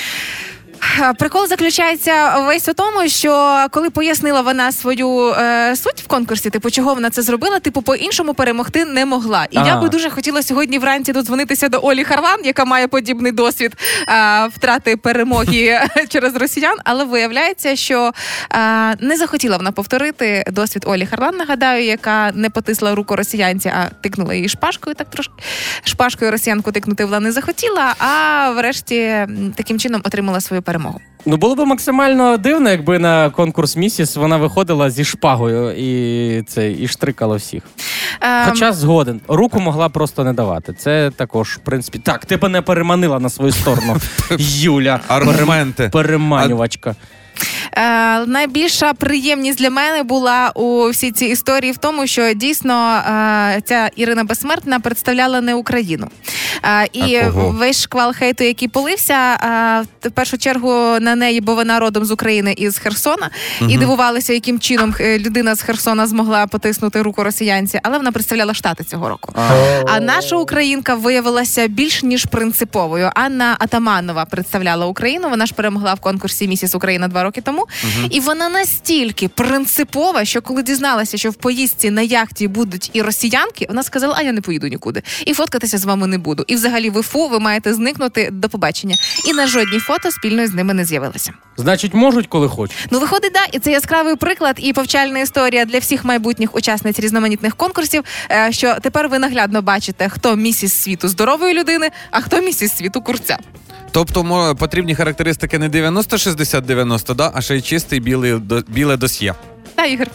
Е, Прикол заключається весь у тому, що коли пояснила вона свою е, суть в конкурсі, типу, чого вона це зробила, типу, по-іншому перемогти не могла. І я би дуже хотіла сьогодні вранці додзвонитися до Олі Харлан, яка має подібний досвід е, втрати перемоги (laughs) через росіян. Але виявляється, що е, не захотіла вона повторити досвід Олі Харлан. Нагадаю, яка не потисла руку росіянці, а тикнула її шпажкою. Так трошки шпажкою росіянку тикнути вона не захотіла. А врешті таким чином отримала свою перемогу. Ну було б максимально дивно, якби на конкурс місіс вона виходила зі шпагою і це і штрикала всіх. Ем, Хоча згоден, руку могла просто не давати. Це також, в принципі, так, ти не переманила на свою сторону. (laughs) Юля, Аргументи. переманювачка. Е, найбільша приємність для мене була у всій цій історії в тому, що дійсно е, ця Ірина Безсмертна представляла не Україну. Е, і А кого? весь шквал хейту, який полився, е, в першу чергу на неї, бо вона родом з України і з Херсона, і дивувалися, яким чином е, людина з Херсона змогла потиснути руку росіянці, але вона представляла штати цього року. А наша українка виявилася більш ніж принциповою. Анна Атаманова представляла Україну. Вона ж перемогла в конкурсі Місіс Україна два роки тому. І вона настільки принципова, що коли дізналася, що в поїздці на яхті будуть і росіянки, вона сказала: А я не поїду нікуди. І фоткатися з вами не буду. І взагалі ви фу, ви маєте зникнути до побачення. І на жодні фото спільно з ними не з'явилася. Значить, можуть, коли хочуть. Ну, виходить, да, і це яскравий приклад і повчальна історія для всіх майбутніх учасниць різноманітних конкурсів. е, Що тепер ви наглядно бачите, хто місіс світу здорової людини, а хто місіс світу курця. Тобто потрібні характеристики не 90-60-90, да, а ще й чистий білий, до- біле досьє. Та Ігор.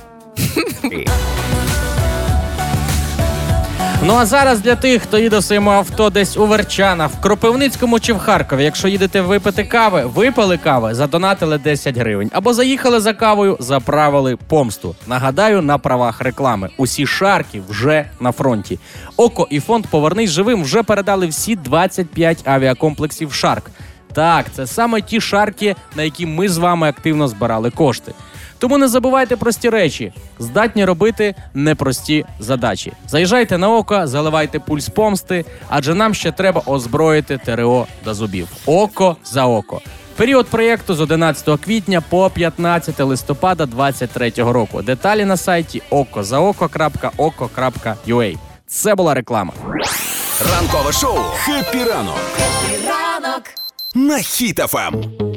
Ну а зараз для тих, хто їде в своєму авто десь у Верчанах, в Кропивницькому чи в Харкові. Якщо їдете випити кави, випили кави, задонатили 10 гривень. Або заїхали за кавою, заправили помсту. Нагадаю, на правах реклами. Усі шарки вже на фронті. ОККО і фонд Повернись живим вже передали всі 25 авіакомплексів Шарк. Так, це саме ті шарки, на які ми з вами активно збирали кошти. Тому не забувайте прості речі, здатні робити непрості задачі. Заїжджайте на ОККО, заливайте Pulls помсти, адже нам ще треба озброїти ТРО до зубів. Око за око. Період проєкту з 11 квітня по 15 листопада 2023 року. Деталі на сайті okozaoko.okko.ua. Це була реклама. Ранкове шоу «Хеппі ранок» Ранок. на. Хіт-ФМ.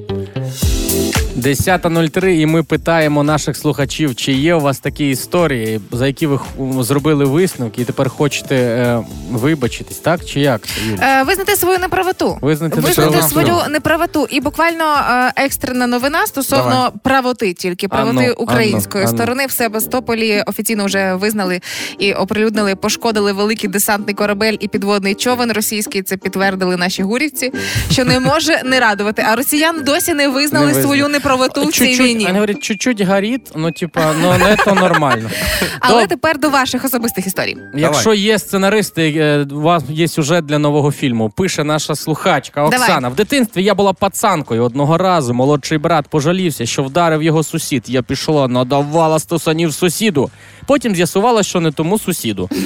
10.03 і ми питаємо наших слухачів, чи є у вас такі історії, за які ви зробили висновки і тепер хочете е, вибачитись, так? Чи як? Е, визнати свою неправоту. Визнати Визнати свою неправоту. І буквально е, екстрена новина стосовно Давай. правоти, тільки правоти Ану, української ану. сторони. В Севастополі офіційно вже визнали і оприлюднили, пошкодили великий десантний корабель і підводний човен російський. Це підтвердили наші гурівці, що не може не радувати. А росіян досі не визнали Не визнали. свою неправоту в цій Чуть-чуть, війні. Вони говорять, чуть-чуть горить, ну типа, ну не то нормально. (laughs) Але тепер до ваших особистих історій. Якщо є сценаристи, е, у вас є сюжет для нового фільму. Пише наша слухачка Оксана. В дитинстві я була пацанкою. Одного разу молодший брат пожалівся, що вдарив його сусід. Я пішла, надавала стосанів сусіду. Потім з'ясувала, що не тому сусіду. (laughs)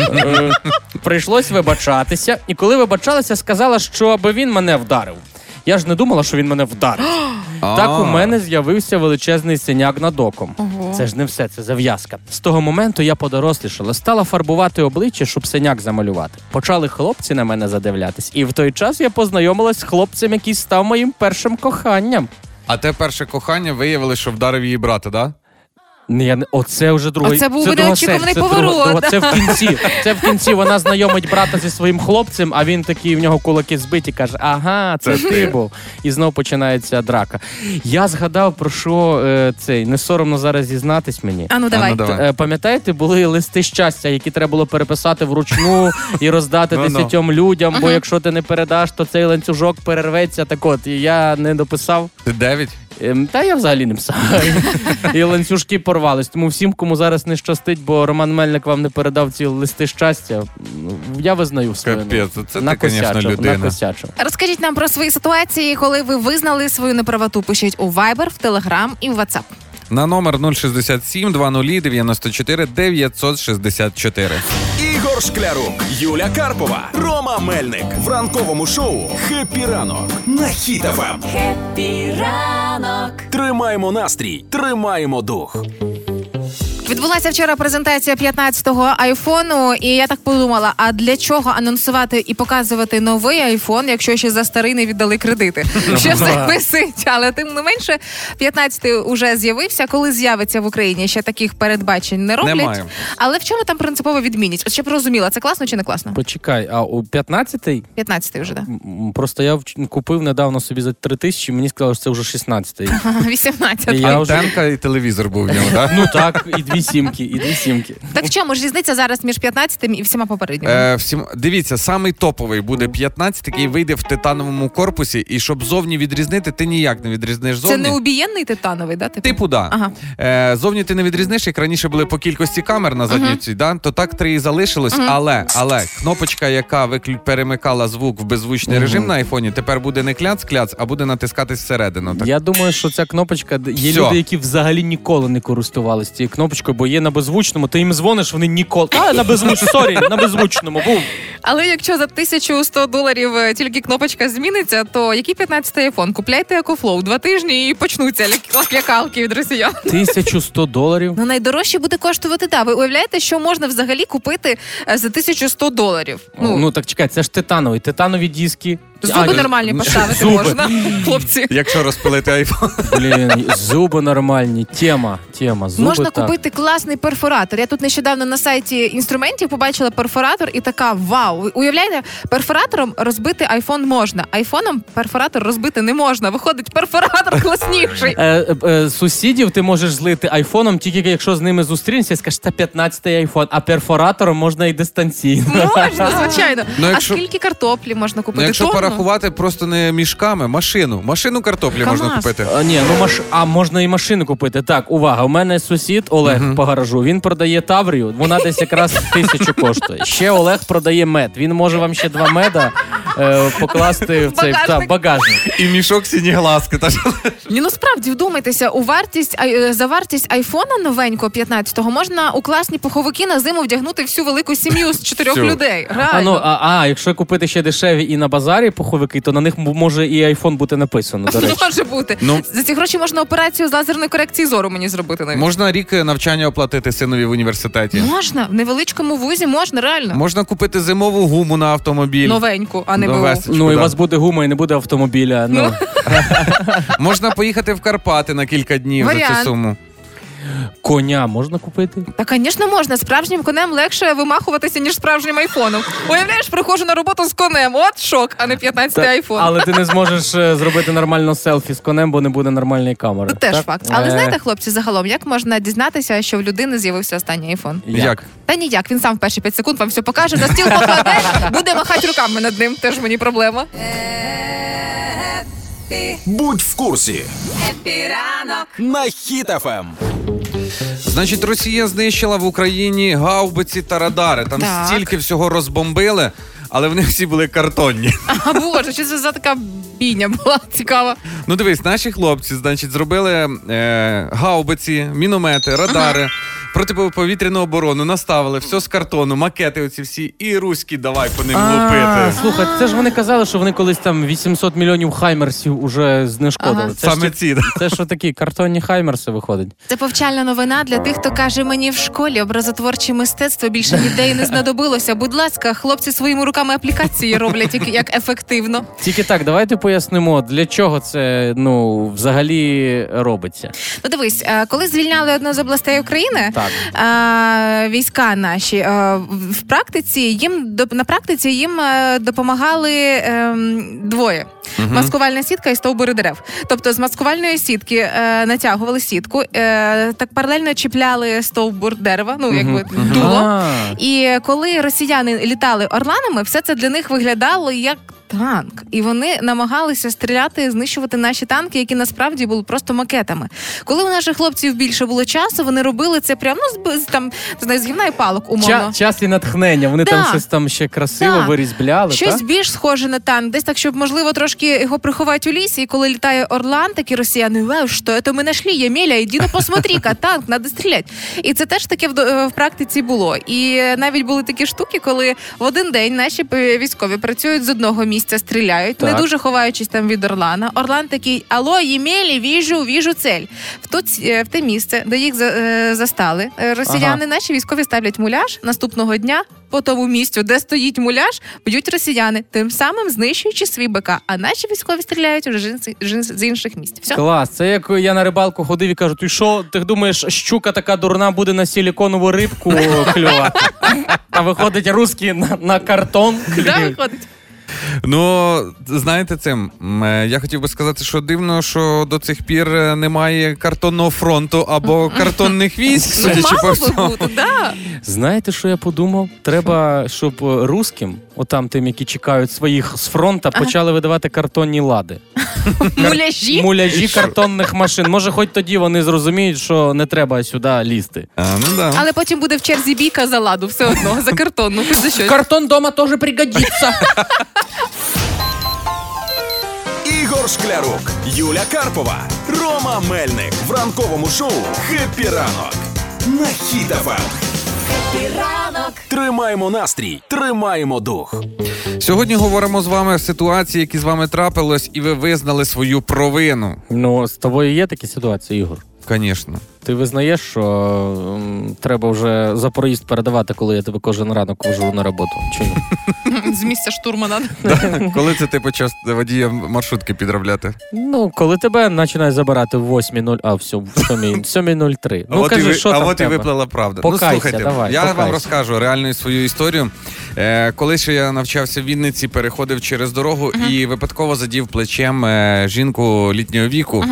Е, Прийшлось вибачатися, і коли вибачалася, сказала, що аби він мене вдарив. Я ж не думала, що він мене вдарить. (gasps) Так у мене з'явився величезний синяк над оком. Це ж не все, це зав'язка. З того моменту я подорослішала, стала фарбувати обличчя, щоб синяк замалювати. Почали хлопці на мене задивлятись, і в той час я познайомилась з хлопцем, який став моїм першим коханням. А те перше кохання виявили, що вдарив її брата, да? Ні, я не- оце вже другий. Оце був це би друга неочікуваний це поворот, друга- Це в кінці. Це в кінці вона знайомить брата зі своїм хлопцем, а він такий в нього кулаки збиті, каже: Ага, це ти був. І знов починається драка. Я згадав про що е, цей не соромно зараз зізнатись мені. А ну давай. А ну, давай. Е, Пам'ятаєте, були листи щастя, які треба було переписати вручну і роздати Ну-ну. десятьом людям, бо якщо ти не передаш, то цей ланцюжок перерветься. Так от, і я не дописав. Ти дев'ять? Ем, Та я взагалі не писав. І ланцюжки порвались. Тому всім, кому зараз не щастить, бо Роман Мельник вам не передав ці листи щастя. Я визнаю свою. Капець, це ти, звісно, людина. Розкажіть нам про свої ситуації, коли ви визнали свою неправоту. Пишіть у Viber, в Telegram і в WhatsApp. На номер 067 20 94 964. Ігор Шклярук, Юля Карпова, Рома Мельник в ранковому шоу «Хеппі ранок» на Хіт-ФМ. Ранок. Тримаємо настрій, тримаємо дух. Відбулася вчора презентація 15-го айфону, і я так подумала: а для чого анонсувати і показувати новий айфон, якщо ще за старий не віддали кредити? (laughs) Що все висить? Але тим не менше, 15-й уже з'явився. Коли з'явиться в Україні, ще таких передбачень не роблять. Немає. Але в чому там принципова відмінність? От щоб розуміла, це класно чи не класно? Почекай, а у 15-й 15-й вже да. просто я вч- купив недавно собі за 3 тисячі, мені сказали, що це вже 16-й. Ага, 18 І я вже- Антенка і телевізор був в нього, так? Ну так, і дві сімки, і дві сімки. Так в чому ж різниця зараз між 15-м і всіма попередніми? Е, всім дивіться, самий топовий буде 15, який вийде в титановому корпусі, і щоб зовні відрізнити, ти ніяк не відрізниш Це зовні. не убієнний титановий, да? Типу? Типу, да. Ага. Е, зовні ти не відрізниш, як раніше були по кількості камер на задній да? то так три і залишилось. Але але кнопочка, яка виклю... перемикала звук в беззвучний режим на айфоні, тепер буде не кляц-кляц, а буде натискатись всередину. Так. Я думаю, що ця кнопочка є Всьо. люди, які взагалі ніколи не користувалися цією кнопочкою, бо є на беззвучному, ти їм дзвониш, вони ніколи. А, на беззвучному, sorry, на беззвучному. Бум. Але якщо за 1100 доларів е, тільки кнопочка зміниться, то який 15-й айфон? Купляйте EcoFlow. Два тижні і почнуться ляк- лякалки від росіян. 1100 доларів. Ну найдорожче буде коштувати. Да, ви уявляєте, що можна взагалі купити е, за 1100 доларів? Ну, ну так чекай, це ж титановий. Титанові диски. Зуби А, нормальні ну, (laughs) поставити зуби. можна, хлопці. Якщо розпилити айфон. Блін, зуби нормальні. Тема, тема. Зуби Можна так. купити класний перфоратор. Я тут нещодавно на сайті інструментів побачила перфоратор і така вау. Уявляєте, перфоратором розбити айфон можна. Айфоном перфоратор розбити не можна. Виходить, перфоратор класніший. Е, е, е, сусідів ти можеш злити айфоном, тільки якщо з ними зустрінешся і скажеш, це 15-й айфон, а перфоратором можна і дистанційно. Можна, звичайно. Ну, якщо- А скільки картоплі можна купити? Ну, якщо Тонну? Порахувати просто не мішками, машину. Машину картоплі КамАЗ. можна купити. А, ні, ну маш... а можна і машину купити. Так, увага, у мене сусід Олег по гаражу. Він продає Таврію, вона десь якраз (laughs) тисячу коштує. Ще Олег продає мед. Він може вам ще два меда е, покласти в цей та, Багажник. І мішок сінігласки. Та? Ні, ну справді вдумайтеся, у вартість ай- е, за вартість айфона новенького 15-го можна у класні пуховики на зиму вдягнути всю велику сім'ю з чотирьох людей. А, ну, а, а якщо купити ще дешеві і на базарі пуховики, то на них може і айфон бути написано. До речі. Може бути. Ну. За ці гроші можна операцію з лазерної корекції зору мені зробити навіть. Можна рік навчання оплатити синові в університеті. Можна, в невеличкому вузі можна, реально. Можна купити зимову гуму на автомобіль. Новеньку, а не БУ. Ну і у да. вас буде гума і не буде автомобіля. Ну, (laughs) Можна поїхати в Карпати на кілька днів за Варіант. цю суму. Коня можна купити. Та, звісно, можна. Справжнім конем легше вимахуватися, ніж справжнім айфоном. Уявляєш, приходжу на роботу з конем. От шок, а не 15-й айфон. Але ти не (laughs) зможеш е, зробити нормально селфі з конем, бо не буде нормальної камери. Це теж так? факт. Але Е, знаєте, хлопці, загалом, як можна дізнатися, що в людини з'явився останній айфон? Як? Та ніяк, він сам в перші 5 секунд вам все покаже, на стіл покладе, буде махати руками над ним. Теж мені проблема. Будь в курсі. На Ем. Хіт-ФМ. Значить, Росія знищила в Україні гаубиці та радари. Там Так. стільки всього розбомбили, але вони всі були картонні. (laughs) А боже, що це за така бійня була цікава. Ну дивись, наші хлопці, значить, зробили е, гаубиці, міномети, радари. Протиповітряну оборону наставили, все з картону, макети оці всі, і руські давай по ним А, лупити. Слухай, це ж вони казали, що вони колись там 800 мільйонів хаймерсів уже знешкодили. Ага. Це, Саме ж, ці. да. це що такі картонні хаймерси виходить. Це повчальна новина для тих, хто каже мені в школі образотворче мистецтво більше ніде і не знадобилося. Будь ласка, хлопці своїми руками аплікації роблять як, як ефективно. Тільки так, давайте пояснимо, для чого це ну взагалі робиться. Ну дивись, е, коли звільняли одну з областей України, Так. Е, війська наші в- практиці їм на практиці їм е, допомагали ем, двоє. Маскувальна сітка і стовбури дерев. Тобто з маскувальної сітки е, натягували сітку, е, так паралельно чіпляли стовбур дерева, ну якби дуло. А, І коли росіяни літали орланами, все це для них виглядало як. Танк, і вони намагалися стріляти, знищувати наші танки, які насправді були просто макетами. Коли у наших хлопців більше було часу, вони робили це прямо ну, з, там не знаю, з гівна і палок, умовно. ча- час і натхнення. Вони Да. там щось там ще красиво Да. вирізбляли. Щось так? більш схоже на танк, десь так, щоб можливо трошки його приховати у лісі. І коли літає орлан, такі росіяни, вау, що це ми знайшли, Ємеля, іди ну посмотри-ка, (laughs) танк, треба стріляти. І це теж таке в, в практиці було. І навіть були такі штуки, коли в один день наші е, військові працюють з одного місця, стріляють, не дуже ховаючись там від Орлана. Орлан такий: Алло, Ємелі, віжу, віжу цель. В ту е, в те місце, де їх е, застали, е, росіяни, наші військові ставлять муляж наступного дня. По тому місцю, де стоїть муляж, б'ють росіяни, тим самим знищуючи свій БК. А наші військові стріляють уже з інших місць. Все. Клас, це як я на рибалку ходив і кажу, ти що, ти думаєш, щука така дурна буде на силіконову рибку клювати? (laughs) А виходить, русські на, на картон Да, виходить. Ну, знаєте, цим е, я хотів би сказати, що дивно, що до цих пір е, немає картонного фронту або картонних військ, судячи по всьому. бути, да. Знаєте, що я подумав? Треба, щоб е, русським, отам тим, які чекають своїх з фронта, почали видавати картонні лади. (laughs) Муляжі. Муляжі картонних машин. Може, хоч тоді вони зрозуміють, що не треба сюди лізти. А, ну да. Але потім буде в черзі бійка за ладу, все одно, за картонну, хоч за щось. Картон дома теж пригодиться. (laughs) Ігор Шклярук, Юля Карпова, Рома Мельник в ранковому шоу «Хеппі ранок» на Хіт-ФМ. Тримаємо настрій, тримаємо дух. Сьогодні говоримо з вами ситуації, які з вами трапились, і ви визнали свою провину. Ну, з тобою є такі ситуації, Ігор. Звісно. Ти визнаєш, що м, треба вже за проїзд передавати, коли я тебе кожен ранок вожу на роботу? Чи ні? З місця штурмана. (laughs) Коли це ти почав водієм маршрутки підробляти? Ну, коли тебе починають забирати в 8.0, а в 7.03. 7.03. Ну, кажи, що а от і виплила правда. Ну слухайте, я вам розкажу реальну свою історію. Е, коли ще я навчався в Вінниці, переходив через дорогу і випадково задів плечем е, жінку літнього віку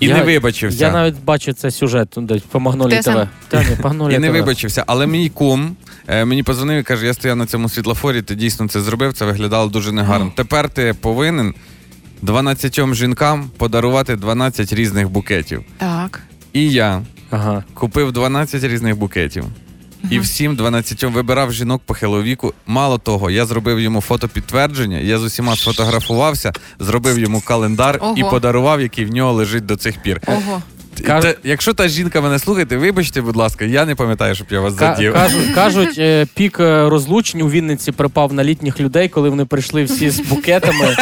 і не вибачився. Я навіть бачу це сюжет десь по Магнолі ТСН. ТВ. Та ні, Магнолі І не ТВ. вибачився, але мій кум е, мені позвонив і каже: я стояв на цьому світлофорі, ти дійсно це зробив, це виглядало дуже негарно. Тепер ти повинен 12 жінкам подарувати 12 різних букетів. Так. І я Ага. купив 12 різних букетів. і всім 12 вибирав жінок похилого віку. Мало того, я зробив йому фотопідтвердження, я з усіма сфотографувався, зробив йому календар Ого. і подарував, який в нього лежить до цих пір. Ого. Каж- Та- якщо та жінка мене слухає, вибачте, будь ласка, я не пам'ятаю, щоб я вас Ка- задів. кажуть, (laughs) кажуть, е, пік е, розлучень у Вінниці припав на літніх людей, коли вони прийшли всі з букетами.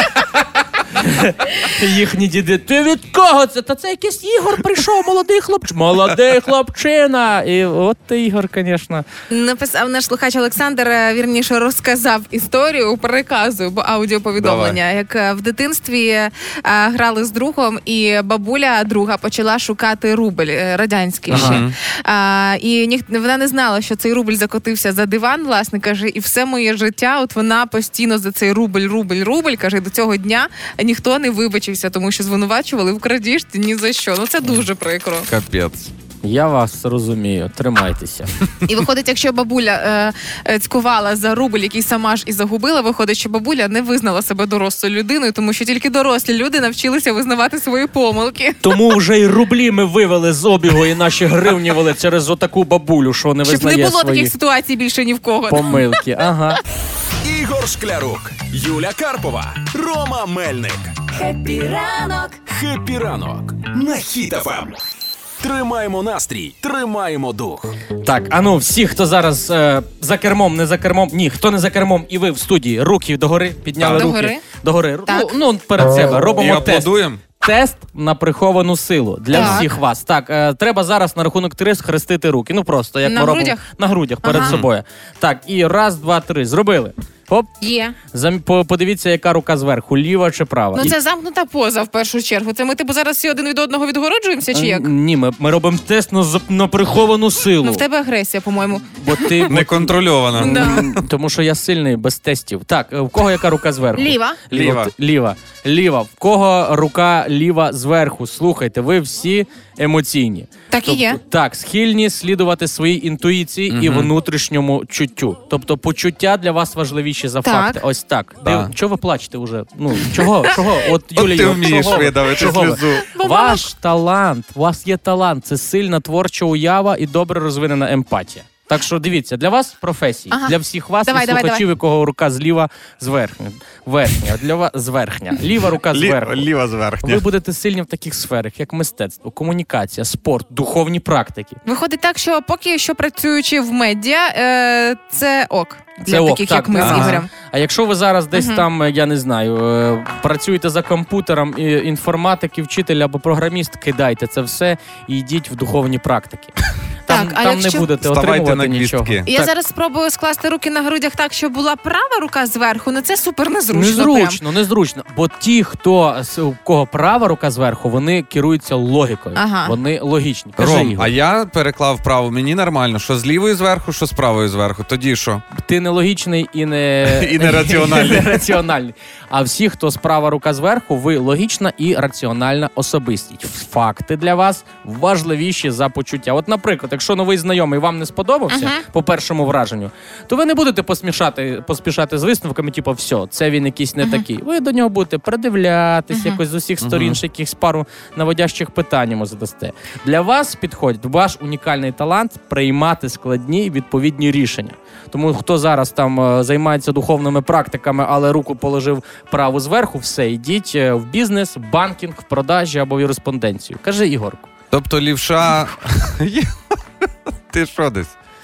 Їхні діди, ти від кого це? Та це якийсь Ігор прийшов, молодий хлопчик. Молодий хлопчина. І от ти, Ігор, звісно. Написав наш слухач Олександр, е, вірніше розказав історію, переказую, бо аудіоповідомлення. Як е, в дитинстві е, грали з другом, і бабуля друга почала шукати рубль радянський Ага. ще. А, і ніх, вона не знала, що цей рубль закотився за диван, власне каже, і все моє життя, от вона постійно за цей рубль, рубль, рубль каже, до цього дня ніхто не вибачився, тому що звинувачували в крадіжці ні за що. Ну це дуже прикро. Капець. Я вас розумію, тримайтеся. І виходить, якщо бабуля е, е, цькувала за рубль, який сама ж і загубила, виходить, що бабуля не визнала себе дорослою людиною, тому що тільки дорослі люди навчилися визнавати свої помилки. Тому вже й рублі ми вивели з обігу, і наші гривнівали через отаку бабулю, що не Щоб не було свої таких ситуацій більше ні в кого. помилки. Ага. Ігор Шклярук, Юля Карпова, Рома Мельник. Хеппі ранок! Хеппі ранок на Хіт-ФМ. Тримаємо настрій, тримаємо дух. Так, а ну всі, хто зараз е, за кермом, не за кермом, ні, хто не за кермом, і ви в студії, руки догори, підняли Так. руки Догори? догори. Так. Ну, ну, перед себе І робимо тест. аплодуємо. Тест на приховану силу для Так. всіх вас. Так, е, треба зараз на рахунок три схрестити руки. Ну просто як На ми робимо грудях? на грудях перед Ага. собою. Так, і раз, два, три. Зробили. Оп. Є. Зам... по- Подивіться, яка рука зверху, ліва чи права. Ну І- це замкнута поза в першу чергу. Це ми типу зараз всі один від одного відгороджуємося, чи як? Е, Ні, ми, ми робимо тест на, зап- на приховану силу. Ну в тебе агресія, по-моєму. Бо ти (laughs) Неконтрольовано. Да. М, Тому що я сильний без тестів. Так, е, в кого яка рука зверху? Ліва. Ліва. Т- Ліва. Ліва. В кого рука ліва зверху? Слухайте, ви всі емоційні. Так і є. Так, схильні слідувати своїй інтуїції і внутрішньому чуттю. Тобто почуття для вас важливіші за Так. факти. Ось так. Да. Див- Чого ви плачете вже? Ну чого? (laughs) Чого? От От ти вмієш чого ви? видавити Чого ви? сльозу. Ваш талант, у вас є талант, це сильна творча уява і добре розвинена емпатія. Так що дивіться, для вас професії, Ага. для всіх вас Давай, і давай, слухачів, якого рука зліва зверхня. Верхня, для вас зверхня. Ліва рука зверху. Ліва зверхня. Ви будете сильні в таких сферах, як мистецтво, комунікація, спорт, духовні практики. Виходить так, що поки що працюючи в медіа, е, це ок для Це ок, таких, так, як ми так. з Ігорем. А якщо ви зараз десь Мгм. там, е, я не знаю, е, працюєте за комп'ютером, і інформатики, вчитель або програміст, кидайте це все і йдіть в духовні практики. Там, Так, а там не будете Ставайте отримувати на нічого. квістки. Я Так. зараз спробую скласти руки на грудях так, щоб була права рука зверху. Ну це супер незручно. Незручно, незручно. Бо ті, хто з- у кого права рука зверху, вони керуються логікою. Ага. Вони логічні. Кажи, Ром, Ігор, а я переклав право. Мені нормально, що з лівої зверху, що з правої зверху. Тоді що? ти не логічний і не (laughs) І не раціональний. (laughs) І не раціональний. А всі, хто справа рука зверху, ви логічна і раціональна особистість. Факти для вас важливіші за почуття. От, наприклад, якщо новий знайомий вам не сподобався Ага. по першому враженню, то ви не будете поспішати, поспішати з висновками, типу, все, це він якийсь не такий. Ви до нього будете придивлятись, якось з усіх сторін, ще якихось пару наводящих питань йому задасте. Для вас підходить ваш унікальний талант приймати складні відповідні рішення. Тому хто зараз там е, займається духовними практиками, але руку положив праву зверху, все, йдіть е, в бізнес, банкінг, в продажі або в юриспонденцію. Кажи Ігорку. Тобто лівша. (laughs) Ти що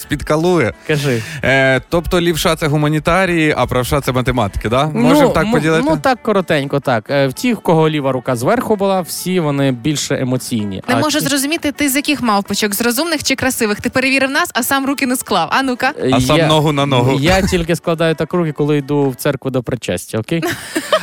десь? Спідкалує. Кажи. Е, тобто лівша це гуманітарії, а правша це математики, да? Можемо так м- поділити? Ну так коротенько, так. Е, В ті, в кого ліва рука зверху була, всі вони більше емоційні. Не А можу ті- зрозуміти, ти з яких мавпочок, з розумних чи красивих? Ти перевірив нас, а сам руки не склав. А ну-ка. А сам ногу на ногу. Я тільки складаю так руки, коли йду в церкву до причастя, окей? (laughs)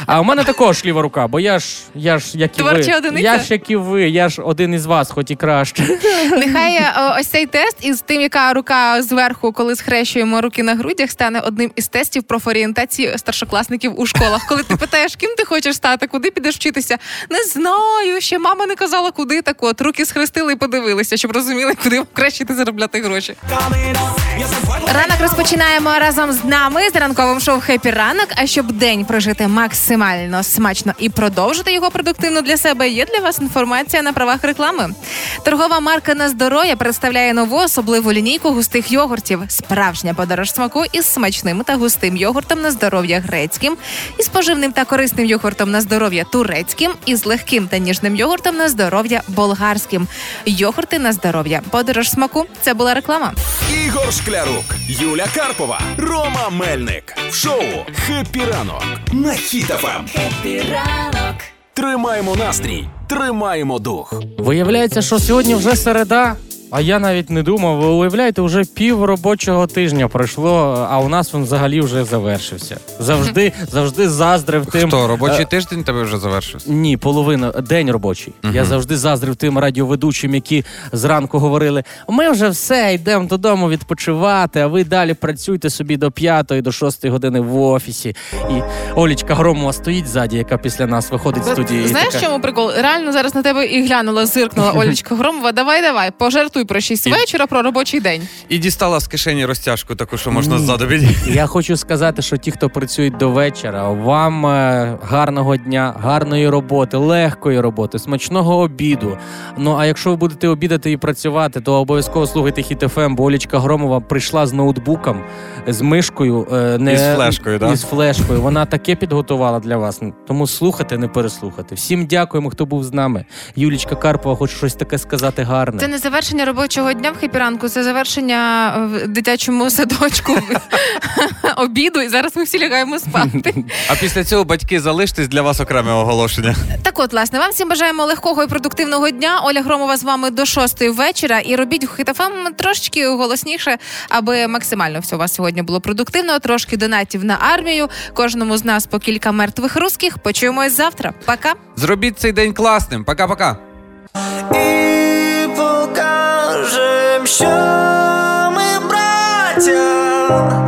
А у мене також ліва рука, бо я ж, я ж як і ви. Одиниця? Я ж як і ви, я ж один із вас, хоч і краще. Нехай е, ось цей тест із тим, яка рука зверху, коли схрещуємо руки на грудях, стане одним із тестів профорієнтації старшокласників у школах. Коли ти питаєш, ким ти хочеш стати, куди підеш вчитися? Не знаю. Ще мама не казала, куди так от. Руки схрестили і подивилися, щоб розуміли, куди краще йти заробляти гроші. Ранок розпочинаємо разом з нами з ранковим шоу «Хеппі ранок. А щоб день прожити максимально смачно і продовжити його продуктивно для себе, є для вас інформація на правах реклами. Торгова марка на здоров'я представляє нову особливу лінійку густих йогуртів. Справжня подорож смаку із смачним та густим йогуртом на здоров'я грецьким, із поживним та корисним йогуртом на здоров'я турецьким, і з легким та ніжним йогуртом на здоров'я болгарським. Йогурти на здоров'я. Подорож смаку. Це була реклама. Ігор Шклярук, Юля Карпова, Рома Мельник. В шоу «Хеппі ранок» на Ем. Хіт-ФМ. Тримаємо настрій, тримаємо дух. Виявляється, що сьогодні вже середа. А я навіть не думав. Ви уявляєте, вже пів робочого тижня пройшло, а у нас він взагалі вже завершився. Завжди, завжди заздрив тим. Хто, робочий Е, тиждень тебе вже завершився? Ні, половина день робочий. Я завжди заздрив тим радіоведучим, які зранку говорили: ми вже все йдемо додому відпочивати, а ви далі працюйте собі до п'ятої, до шостої години в офісі. І Олічка Громова стоїть ззаді, яка після нас виходить з студії. Знаєш, така, чому прикол? Реально зараз на тебе і глянула, зиркнула (laughs) Олечка Громова. Давай, давай, про 6 вечора, про робочий день. І дістала з кишені розтяжку, таку, що можна ззаду підійти. Я хочу сказати, що ті, хто працюють до вечора, вам е, гарного дня, гарної роботи, легкої роботи, смачного обіду. Ну а якщо ви будете обідати і працювати, то обов'язково слухайте Хіт-ФМ, бо Олічка Громова прийшла з ноутбуком, з мишкою, е, не І з флешкою, да? І з флешкою. Вона таке підготувала для вас. Тому слухати, не переслухати. Всім дякуємо, хто був з нами. Юлічка Карпова, хоче щось таке сказати гарне. Це не завершення робочого дня в хепіранку, це завершення в дитячому садочку (laughs) обіду, і зараз ми всі лягаємо спати. (laughs) А після цього батьки залиштесь для вас окреме оголошення. Так от, власне, вам всім бажаємо легкого і продуктивного дня. Оля Громова з вами до шостої вечора. І робіть хитафам трошечки голосніше, аби максимально все у вас сьогодні було продуктивно. Трошки донатів на армію. Кожному з нас по кілька мертвих русських. Почуємось завтра. Пока. Зробіть цей день класним. Пока-пока. Що ми браття?